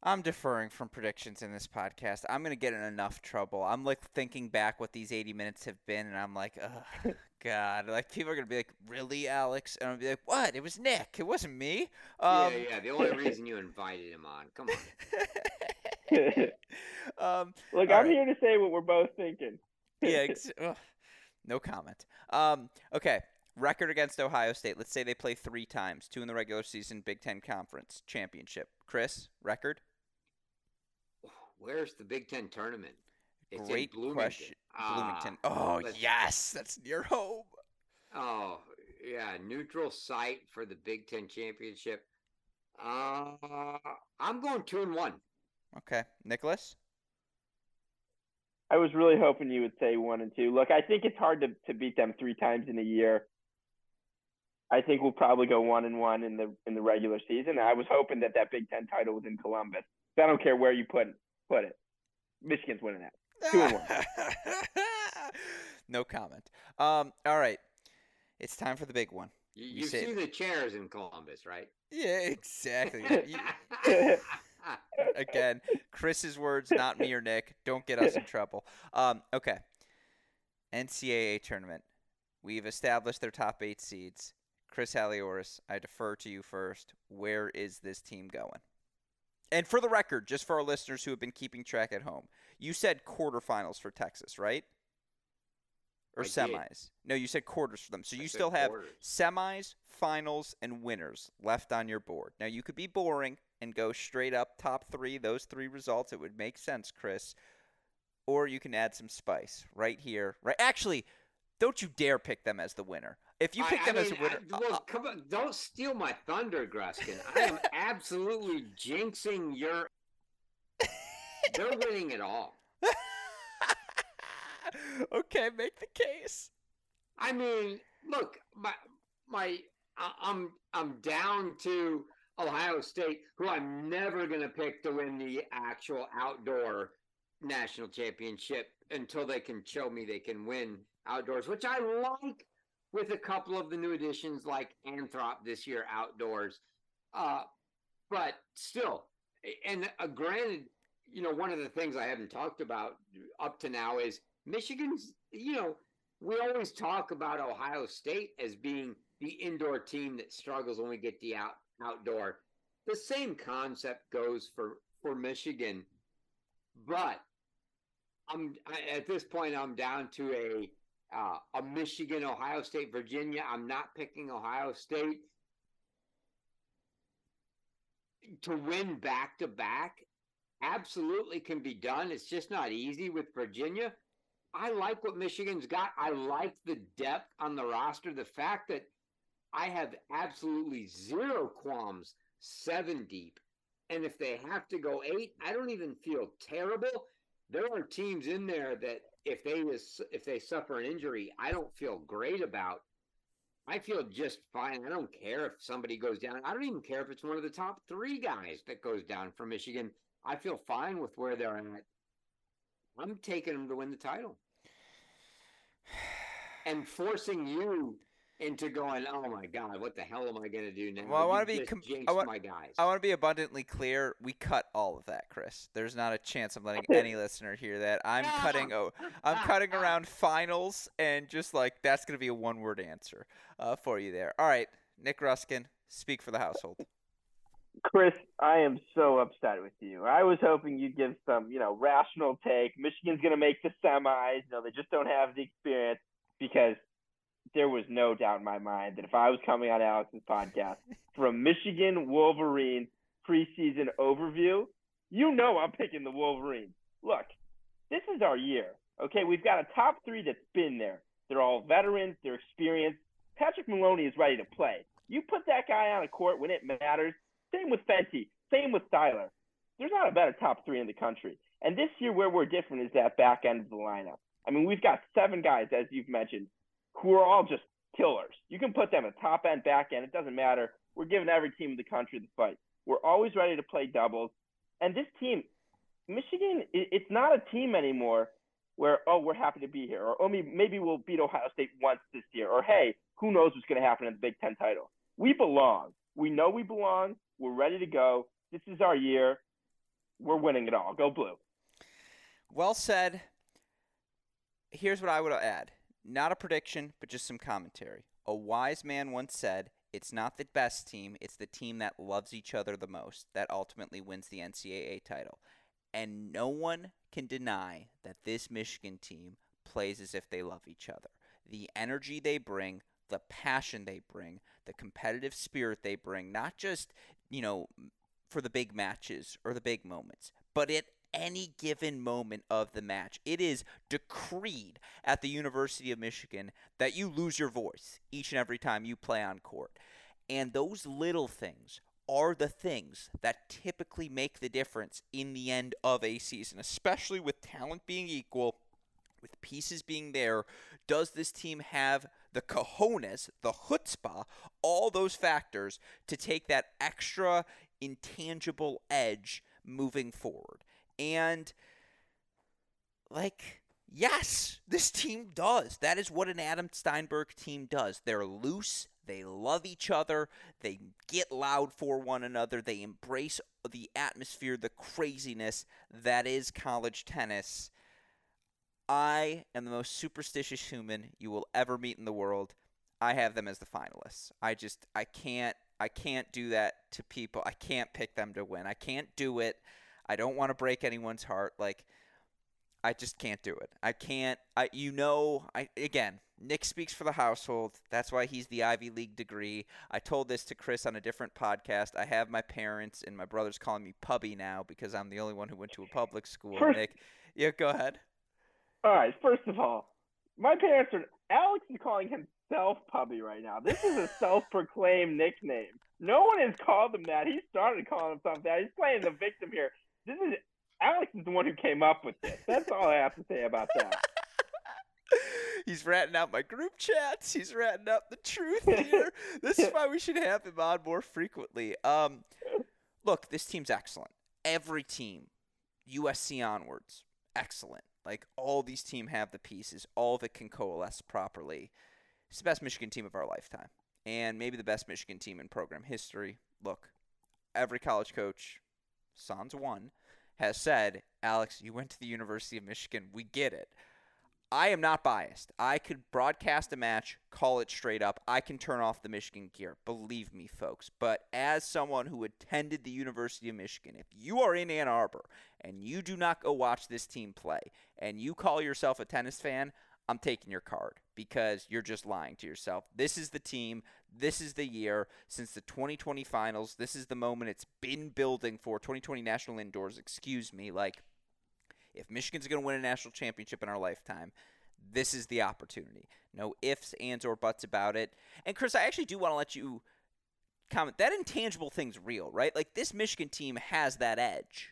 I'm deferring from predictions in this podcast. I'm gonna get in enough trouble. I'm like thinking back what these 80 minutes have been, and I'm like, oh God, like people are gonna be like, really, Alex? And I'll be like, what? It was Nick. It wasn't me. Um, yeah, yeah. The only reason you invited him on. Come on. um, Look, I'm right. here to say what we're both thinking. yeah, ex- ugh, no comment. Um, okay, record against Ohio State. Let's say they play three times, two in the regular season, Big Ten Conference championship. Chris, record? Where's the Big Ten tournament? It's Great in Bloomington. question. Ah, Bloomington. Oh let's- yes, that's near home. Oh, yeah, neutral site for the Big Ten championship. Uh, I'm going two and one. Okay, Nicholas. I was really hoping you would say one and two. Look, I think it's hard to, to beat them three times in a year. I think we'll probably go one and one in the in the regular season. I was hoping that that Big Ten title was in Columbus. I don't care where you put put it. Michigan's winning that. Two and one. no comment. Um, all right, it's time for the big one. You, You you've said- seen the chairs in Columbus, right? Yeah, exactly. Again, Chris's words, not me or Nick. Don't get us in trouble. Um, okay. NCAA tournament. We've established their top eight seeds. Chris Halioris, I defer to you first. Where is this team going? And for the record, just for our listeners who have been keeping track at home, you said quarterfinals for Texas, right? Or I did. semis? No, you said quarters for them. So I you still have quarters. semis, finals, and winners left on your board. Now, you could be boring and go straight up top three, those three results. It would make sense, Chris. Or you can add some spice right here. Right? Actually, don't you dare pick them as the winner. If you pick I them as mean, a winner, I- uh, well, uh, come on, don't steal my thunder, Gruskin. I am absolutely jinxing your. They're winning it all. okay, make the case. I mean, look, my my, I- I'm I'm down to Ohio State, who I'm never going to pick to win the actual outdoor national championship until they can show me they can win outdoors, which I like with a couple of the new additions like Anthrop this year outdoors. Uh, but still, and uh, granted, you know, one of the things I haven't talked about up to now is Michigan's, you know, we always talk about Ohio State as being the indoor team that struggles when we get the out outdoor. The same concept goes for for Michigan, but I'm I, at this point I'm down to a uh, a Michigan, Ohio State, Virginia. I'm not picking Ohio State to win back to back. Absolutely can be done. It's just not easy with Virginia. I like what Michigan's got. I like the depth on the roster. The fact that I have absolutely zero qualms seven deep. And if they have to go eight, I don't even feel terrible. There are teams in there that if they was, if they suffer an injury, I don't feel great about. I feel just fine. I don't care if somebody goes down. I don't even care if it's one of the top three guys that goes down for Michigan. I feel fine with where they're at. I'm taking them to win the title and forcing you into going, oh my god, what the hell am I going to do now? Well, I want to be. Com- I want. my guys. I want to be abundantly clear. We cut all of that, Chris. There's not a chance I'm letting any listener hear that. I'm cutting. Oh, I'm cutting around finals and just like that's gonna be a one-word answer uh, for you there. All right, Nick Gruskin, speak for the household. Chris, I am so upset with you. I was hoping you'd give some, you know, rational take. Michigan's going to make the semis. You know, they just don't have the experience because there was no doubt in my mind that if I was coming on Alex's podcast from Michigan Wolverines preseason overview, you know I'm picking the Wolverines. Look, this is our year. Okay, we've got a top three that's been there. They're all veterans, they're experienced. Patrick Maloney is ready to play. You put that guy on a court when it matters. Same with Fenty. Same with Styler. There's not a better top three in the country. And this year, where we're different is that back end of the lineup. I mean, we've got seven guys, as you've mentioned, who are all just killers. You can put them at top end, back end. It doesn't matter. We're giving every team in the country the fight. We're always ready to play doubles. And this team, Michigan, it's not a team anymore where, oh, we're happy to be here. Or, oh, maybe we'll beat Ohio State once this year. Or, hey, who knows what's going to happen in the Big Ten title. We belong. We know we belong. We're ready to go. This is our year. We're winning it all. Go blue. Well said. Here's what I would add not a prediction, but just some commentary. A wise man once said, It's not the best team, it's the team that loves each other the most that ultimately wins the NCAA title. And no one can deny that this Michigan team plays as if they love each other. The energy they bring, the passion they bring, the competitive spirit they bring, not just, you know, for the big matches or the big moments, but at any given moment of the match. It is decreed at the University of Michigan that you lose your voice each and every time you play on court. And those little things are the things that typically make the difference in the end of a season, especially with talent being equal, with pieces being there. Does this team have the cojones, the chutzpah, all those factors to take that extra intangible edge moving forward? And like yes, this team does. That is what an Adam Steinberg team does. They're loose, they love each other, they get loud for one another, they embrace the atmosphere, the craziness that is college tennis. I am the most superstitious human you will ever meet in the world. I have them as the finalists. I just I can't I can't do that to people. I can't pick them to win. I can't do it. I don't want to break anyone's heart. Like I just can't do it. I can't. I you know. I again. Nick speaks for the household. That's why he's the Ivy League degree. I told this to Chris on a different podcast. I have my parents and my brothers calling me Pubby now because I'm the only one who went to a public school. First, Nick, yeah, go ahead. All right. First of all, my parents are. Alex is calling himself Pubby right now. This is a self-proclaimed nickname. No one has called him that. He started calling himself that. He's playing the victim here. This is Alex is the one who came up with this. That's all I have to say about that. He's ratting out my group chats. He's ratting out the truth here. this is why we should have him on more frequently. Um, look, this team's excellent. Every team, USC onwards, excellent. Like all these teams have the pieces. All it can coalesce properly. It's the best Michigan team of our lifetime, and maybe the best Michigan team in program history. Look, every college coach, sans one, has said, Alex, you went to the University of Michigan. We get it. I am not biased. I could broadcast a match, call it straight up. I can turn off the Michigan gear. Believe me, folks. But as someone who attended the University of Michigan, if you are in Ann Arbor and you do not go watch this team play and you call yourself a tennis fan, I'm taking your card because you're just lying to yourself. This is the team. This is the year since the 2020 finals. This is the moment it's been building for 2020 National Indoors, excuse me. Like, if Michigan's going to win a national championship in our lifetime, this is the opportunity. No ifs, ands, or buts about it. And Chris, I actually do want to let you comment. That intangible thing's real, right? Like this Michigan team has that edge.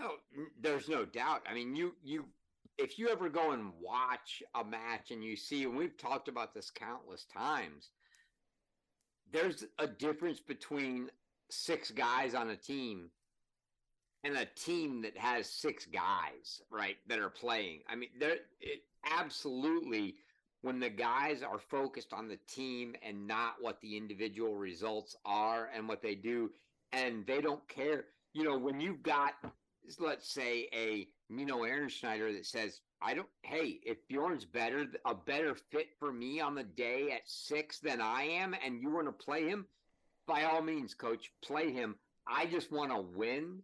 Oh, there's no doubt. I mean, you you if you ever go and watch a match and you see, and we've talked about this countless times, there's a difference between six guys on a team and a team that has six guys, right, that are playing. I mean, there it absolutely when the guys are focused on the team and not what the individual results are and what they do, and they don't care. You know, when you've got, let's say, a Mino Schneider that says, I don't, hey, if Bjorn's better, a better fit for me on the day at six than I am, and you want to play him, by all means, coach, play him. I just want to win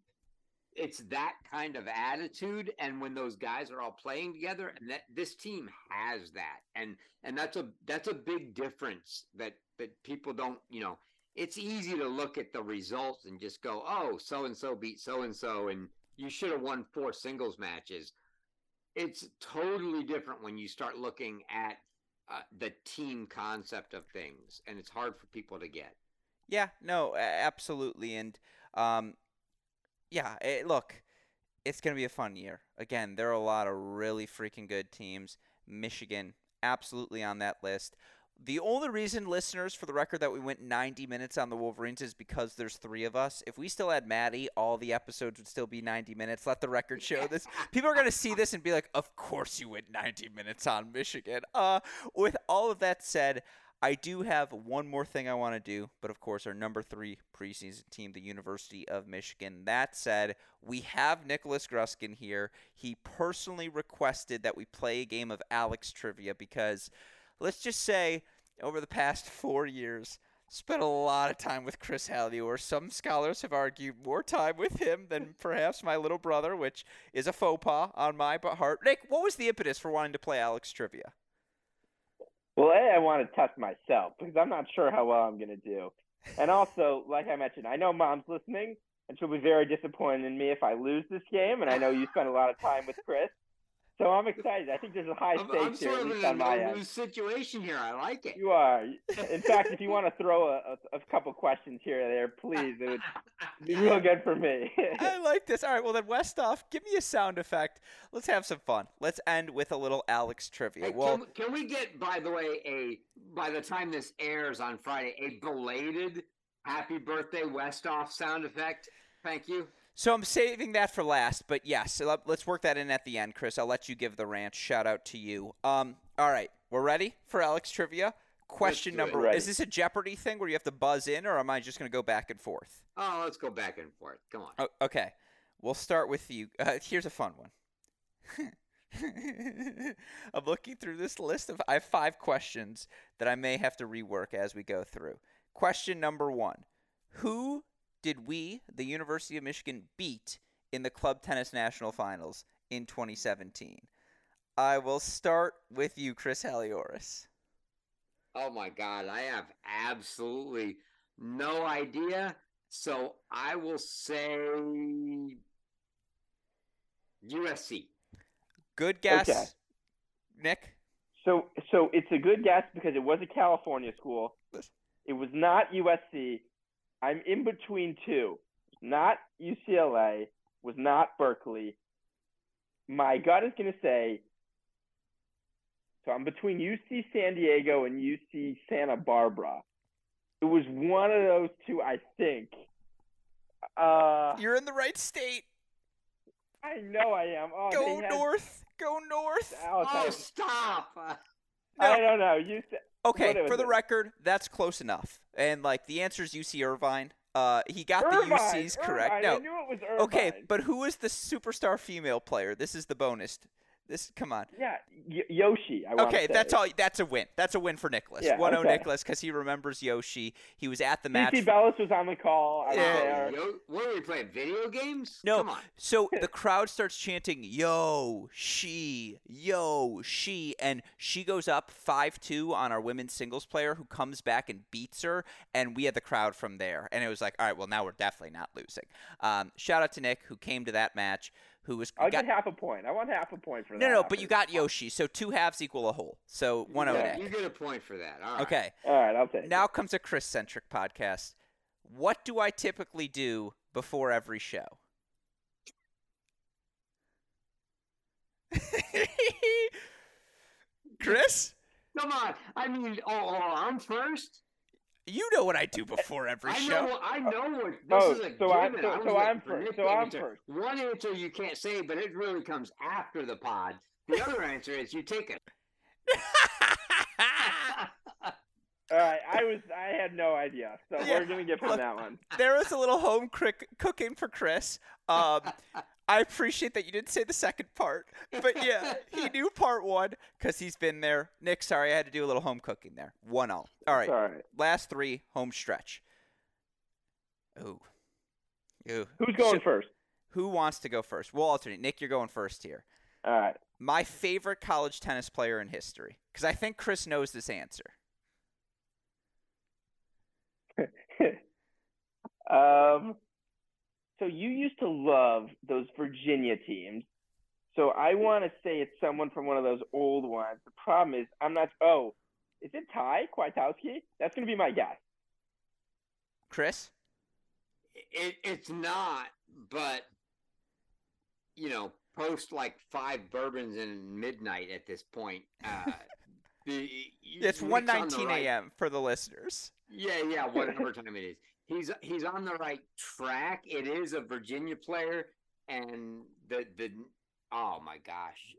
it's that kind of attitude and when those guys are all playing together and that this team has that and and that's a that's a big difference that that people don't you know it's easy to look at the results and just go oh so and so beat so and so and you should have won four singles matches it's totally different when you start looking at uh, the team concept of things and it's hard for people to get yeah no absolutely and um yeah, it, eh, look, it's going to be a fun year. Again, there are a lot of really freaking good teams. Michigan, absolutely on that list. The only reason, listeners, for the record, that we went 90 minutes on the Wolverines is because there's three of us. If we still had Maddie, all the episodes would still be 90 minutes. Let the record show this. People are going to see this and be like, of course you went 90 minutes on Michigan. Uh, with all of that said, I do have one more thing I want to do, but of course, our number three preseason team, the University of Michigan. That said, we have Nicholas Gruskin here. He personally requested that we play a game of Alex Trivia because, let's just say, over the past four years, spent a lot of time with Chris Hallior. Some scholars have argued more time with him than perhaps my little brother, which is a faux pas on my part. Nick, what was the impetus for wanting to play Alex Trivia? Well, A, I want to test myself because I'm not sure how well I'm going to do. And also, like I mentioned, I know mom's listening and she'll be very disappointed in me if I lose this game. And I know you spent a lot of time with Chris. So I'm excited. I think there's a high stakes I'm here, at least on my end. situation here. I like it. You are. In fact, if you want to throw a, a, a couple questions here or there, please, it would be real good for me. I like this. All right, well then, Westoff, give me a sound effect. Let's have some fun. Let's end with a little Alex trivia. Hey, well, can, can we get, by the way, a by the time this airs on Friday, a belated happy birthday Westoff sound effect? Thank you. So I'm saving that for last, but yes, let's work that in at the end, Chris. I'll let you give the rant. Shout out to you. Um, all right, we're ready for Alex trivia. Question number: one: Is this a Jeopardy thing where you have to buzz in, or am I just going to go back and forth? Oh, let's go back and forth. Come on. Oh, okay, we'll start with you. Uh, here's a fun one. I'm looking through this list of. I have five questions that I may have to rework as we go through. Question number one: Who did we, the University of Michigan, beat in the Club Tennis National Finals in 2017? I will start with you, Chris Halioris. Oh my God, I have absolutely no idea. So I will say USC. Good guess, okay. Nick. So, so it's a good guess because it was a California school. It was not USC. I'm in between two. Not UCLA, was not Berkeley. My gut is going to say so I'm between UC San Diego and UC Santa Barbara. It was one of those two, I think. Uh, You're in the right state. I know I am. Oh, Go north. Go north. Oh, oh stop. No. I don't know. You said, Okay, for the record, that's close enough. And like the answer is UC Irvine. Uh, he got Irvine, the UCs correct. Irvine. No, I knew it was Irvine. Okay, but who is the superstar female player? This is the bonus. This come on. Yeah, y- Yoshi. I okay, that's all. That's a win. That's a win for Nicholas. Yeah, 1 okay. Nicholas because he remembers Yoshi. He was at the match. CC Bellis was on the call. I yeah. Yo, what are we playing? Video games? No. Come on. So the crowd starts chanting "Yo, she, yo, she," and she goes up five two on our women's singles player who comes back and beats her, and we had the crowd from there, and it was like, all right, well now we're definitely not losing. Um, shout out to Nick who came to that match who was. I'll got, get half a point. I want half a point for no, that. No, no, but you got Yoshi, so two halves equal a whole. So one yeah, over. You get a point for that. All right. Okay. All right, I'll take. It. Now it. comes a Chris centric podcast. What do I typically do before every show? Chris? Come on. I mean, oh, oh I'm first. You know what I do before every I show. Know, I know what this oh, is a so given. I, so, so I'm first. So I'm first. One answer you can't say, but it really comes after the pod. The other answer is you take it. All right, I was I had no idea, so Yeah, we're gonna give him look, that one. there was a little home crick cooking for Chris. Um, I appreciate that you didn't say the second part, but yeah, he knew part one because he's been there. Nick, sorry, I had to do a little home cooking there. One all. All right, All right. last three home stretch. Ooh, ooh. Who's going Should- first? Who wants to go first? We'll alternate. Nick, you're going first here. All right. My favorite college tennis player in history, because I think Chris knows this answer. um, so you used to love those Virginia teams. So I want to say it's someone from one of those old ones. The problem is I'm not. Oh, is it Ty Kwiatkowski? That's gonna be my guess. Chris? It, it's not, but you know, post like five bourbons and midnight at this point. Uh, the, It's Nick's on one nineteen right- a.m. for the listeners. Yeah, yeah, whatever time it is. He's he's on the right track. It is a Virginia player, and the the oh my gosh,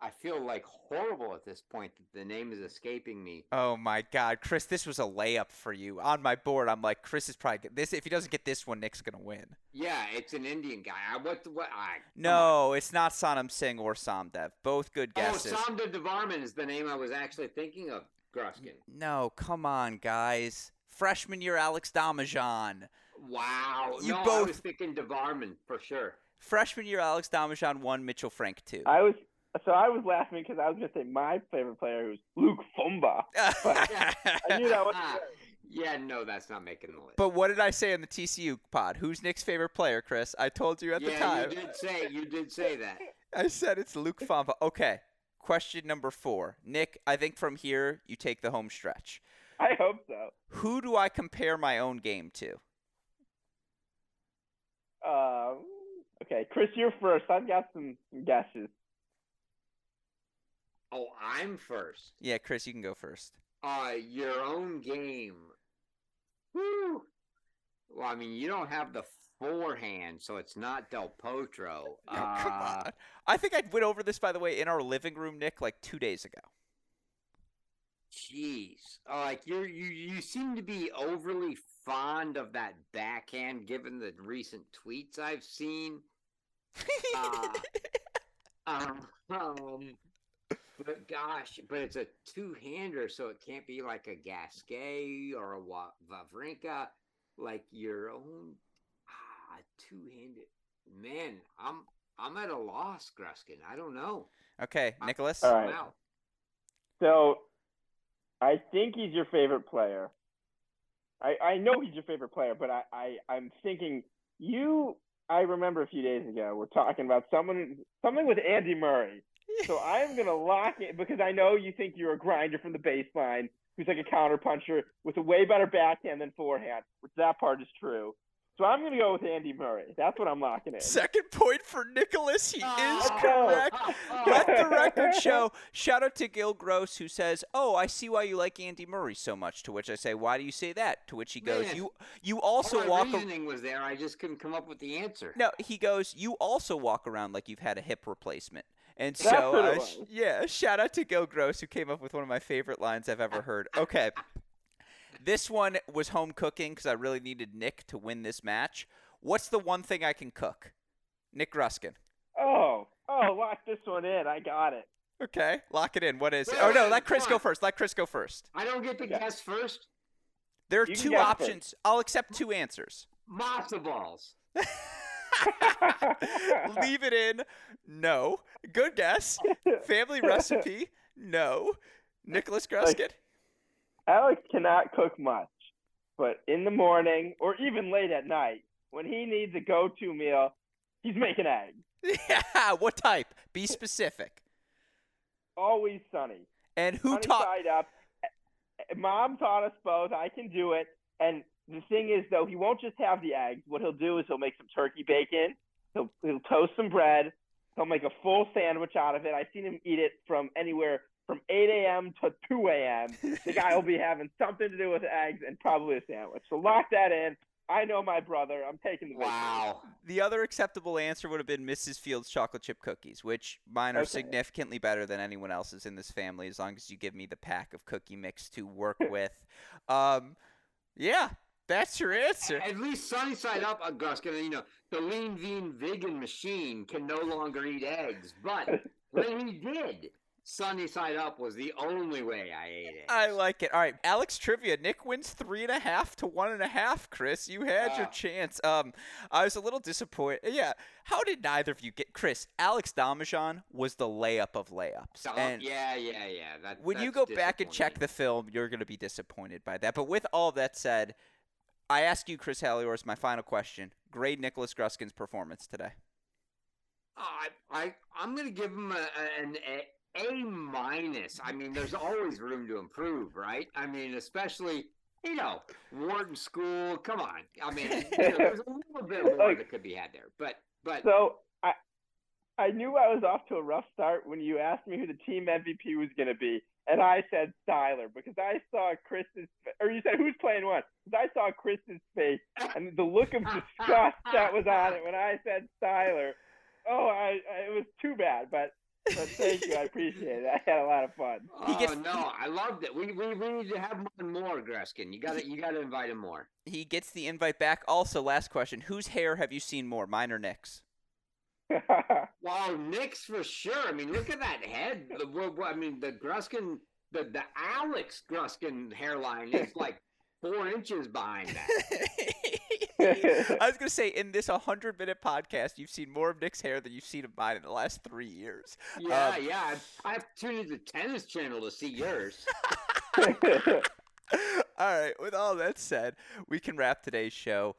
I feel like horrible at this point that the name is escaping me. Oh my God, Chris, this was a layup for you. On my board, I'm like, Chris is probably this. If he doesn't get this one, Nick's gonna win. Yeah, it's an Indian guy. I, what what? I. No, it's not Sanam Singh or Somdev. Both good guesses. Oh, guesses. Somdev Devvarman is the name I was actually thinking of. Gruskin. no, come on, guys. Freshman year, Alex Domijan. Wow. You no, I both- was thinking Devvarman for sure. Freshman year, Alex Domijan one, Mitchell Frank two. I was so I was laughing because I was gonna say my favorite player was Luke Fomba. I knew that was. yeah, no, that's not making the list. but what did I say in the TCU pod? Who's Nick's favorite player, Chris? I told you at the yeah, time. you did say you did say that. I said it's Luke Fomba. Okay. Question number four. Nick, I think from here you take the home stretch. I hope so. Who do I compare my own game to? Uh, okay, Chris, you're first. I've got some, some guesses. Oh, I'm first. Yeah, Chris, you can go first. Uh, your own game. Woo. Well, I mean, you don't have the forehand, so it's not Del Potro. Oh, come Uh, on. I think I went over this, by the way, in our living room, Nick, like two days ago. Jeez, Uh, like you're you you seem to be overly fond of that backhand, given the recent tweets I've seen. Uh, um, um, but gosh, but it's a two-hander, so it can't be like a Gasquet or a Wa- Wawrinka, like your own ah, two-handed. Man, I'm I'm at a loss, Gruskin. I don't know. okay, Nicholas. All right. Wow. So, I think he's your favorite player. I, I know he's your favorite player, but I, I, I'm thinking you. I remember a few days ago we're talking about someone something with Andy Murray. So I am gonna lock it because I know you think you're a grinder from the baseline who's like a counter puncher with a way better backhand than forehand, which that part is true. So I'm gonna go with Andy Murray. That's what I'm locking in. Second point for Nicholas. He is Oh. correct. Let the record show. Shout out to Gil Gross who says, "Oh, I see why you like Andy Murray so much." To which I say, "Why do you say that?" To which he goes, Man. "You you All also my walk." a- reasoning was there. I just couldn't come up with the answer. No, he goes, "You also walk around like you've had a hip replacement." And so, uh, yeah, shout out to Gil Gross who came up with one of my favorite lines I've ever heard. Okay, this one was home cooking because I really needed Nick to win this match. What's the one thing I can cook? Nick Gruskin. Oh, oh, lock this one in. I got it. Okay, lock it in. What is it? Oh no, wait, let Chris go first. Let Chris go first. I don't get to Okay. guess first. There are You two guess first. options. I'll accept two answers. Matzo balls. Leave it in. No. Good guess. Family recipe. No. Nicholas Gruskin. Alex cannot cook much, but in the morning or even late at night, when he needs a go-to meal, he's making eggs. Yeah. What type? Be specific. Always sunny. And who taught? up. Mom taught us both. I can do it. And the thing is, though, he won't just have the eggs. What he'll do is he'll make some turkey bacon. He'll he'll toast some bread. He'll make a full sandwich out of it. I've seen him eat it from anywhere from 8 a.m. to 2 a.m. The guy will be having something to do with eggs and probably a sandwich. So lock that in. I know my brother. I'm taking the victory. Wow. The other acceptable answer would have been Mrs. Fields chocolate chip cookies, which mine are Okay. significantly better than anyone else's in this family, as long as you give me the pack of cookie mix to work with. Um, yeah, that's your answer. At least sunny side up, uh, Gruskin, you know, the lean vegan vegan machine can no longer eat eggs. But when he did, sunny side up was the only way I ate it. I like it. All right, Alex trivia. Nick wins three and a half to one and a half. Chris, you had your Ah. chance. Um, I was a little disappointed. Yeah, how did neither of you get? Chris, Alex Domijan was the layup of layups, and yeah, yeah, yeah. That, when you go back and check the film, you're going to be disappointed by that. But with all that said, I ask you, Chris Halliors, my final question: Grade Nicholas Gruskin's performance today. I, I, I'm going to give him a, a- an A, minus. I mean, there's always room to improve, right? I mean, especially you know Wharton School. Come on, I mean, you know, there's a little bit more Like- that could be had there, but but So I I knew I was off to a rough start when you asked me who the team MVP was going to be, and I said Styler because I saw Chris's or you said who's playing what? Because I saw Chris's face and the look of disgust that was on it when I said Styler. Oh, I, I it was too bad, but but thank you, I appreciate it. I had a lot of fun. Oh gets- no, I loved it. We, we we need to have him on more, Gruskin. You got to you got to invite him more. He gets the invite back. Also, last question: Whose hair have you seen more, mine or Nick's? Wow, Nick's for sure. I mean, look at that head. The, what- what- I mean, the Gruskin, the the Alex Gruskin hairline is like four inches behind that. I was gonna say in this 100 minute podcast, you've seen more of Nick's hair than you've seen of mine in the last three years. Yeah, Um, yeah. I, I have to tune into the tennis channel to see yours. all right. With all that said, we can wrap today's show.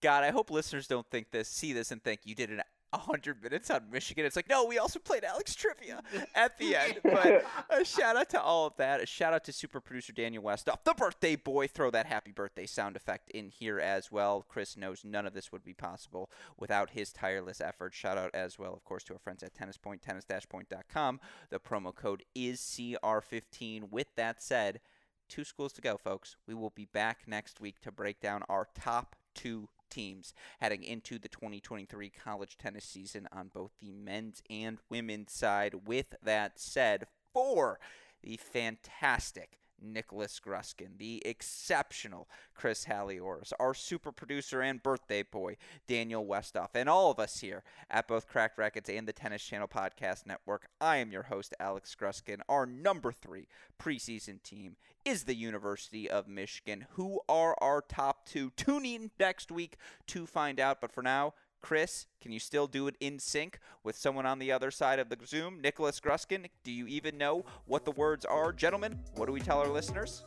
God, I hope listeners don't think this, see this, and think you did an 100 minutes on Michigan. It's like, no, we also played Alex Trivia at the end. But a shout out to all of that. A shout out to super producer Daniel Westoff, oh, the birthday boy. Throw that happy birthday sound effect in here as well. Chris knows none of this would be possible without his tireless effort. Shout out as well, of course, to our friends at Tennis Point, tennis-point.com. The promo code is CR15. With that said, two schools to go, folks. We will be back next week to break down our top two teams heading into the 2023 college tennis season on both the men's and women's side. With that said, for the fantastic Nicholas Gruskin, the exceptional Chris Halliors, our super producer and birthday boy, Daniel Westoff, and all of us here at both Cracked Racquets and the Tennis Channel Podcast Network. I am your host, Alex Gruskin. Our number three preseason team is the University of Michigan. Who are our top two? Tune in next week to find out. But for now, Chris, can you still do it in sync with someone on the other side of the Zoom? Nicholas Gruskin, do you even know what the words are? Gentlemen, what do we tell our listeners?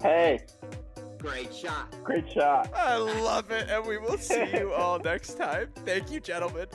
hey, Great shot. great shot. I love it, and we will see you all next time. Thank you, gentlemen.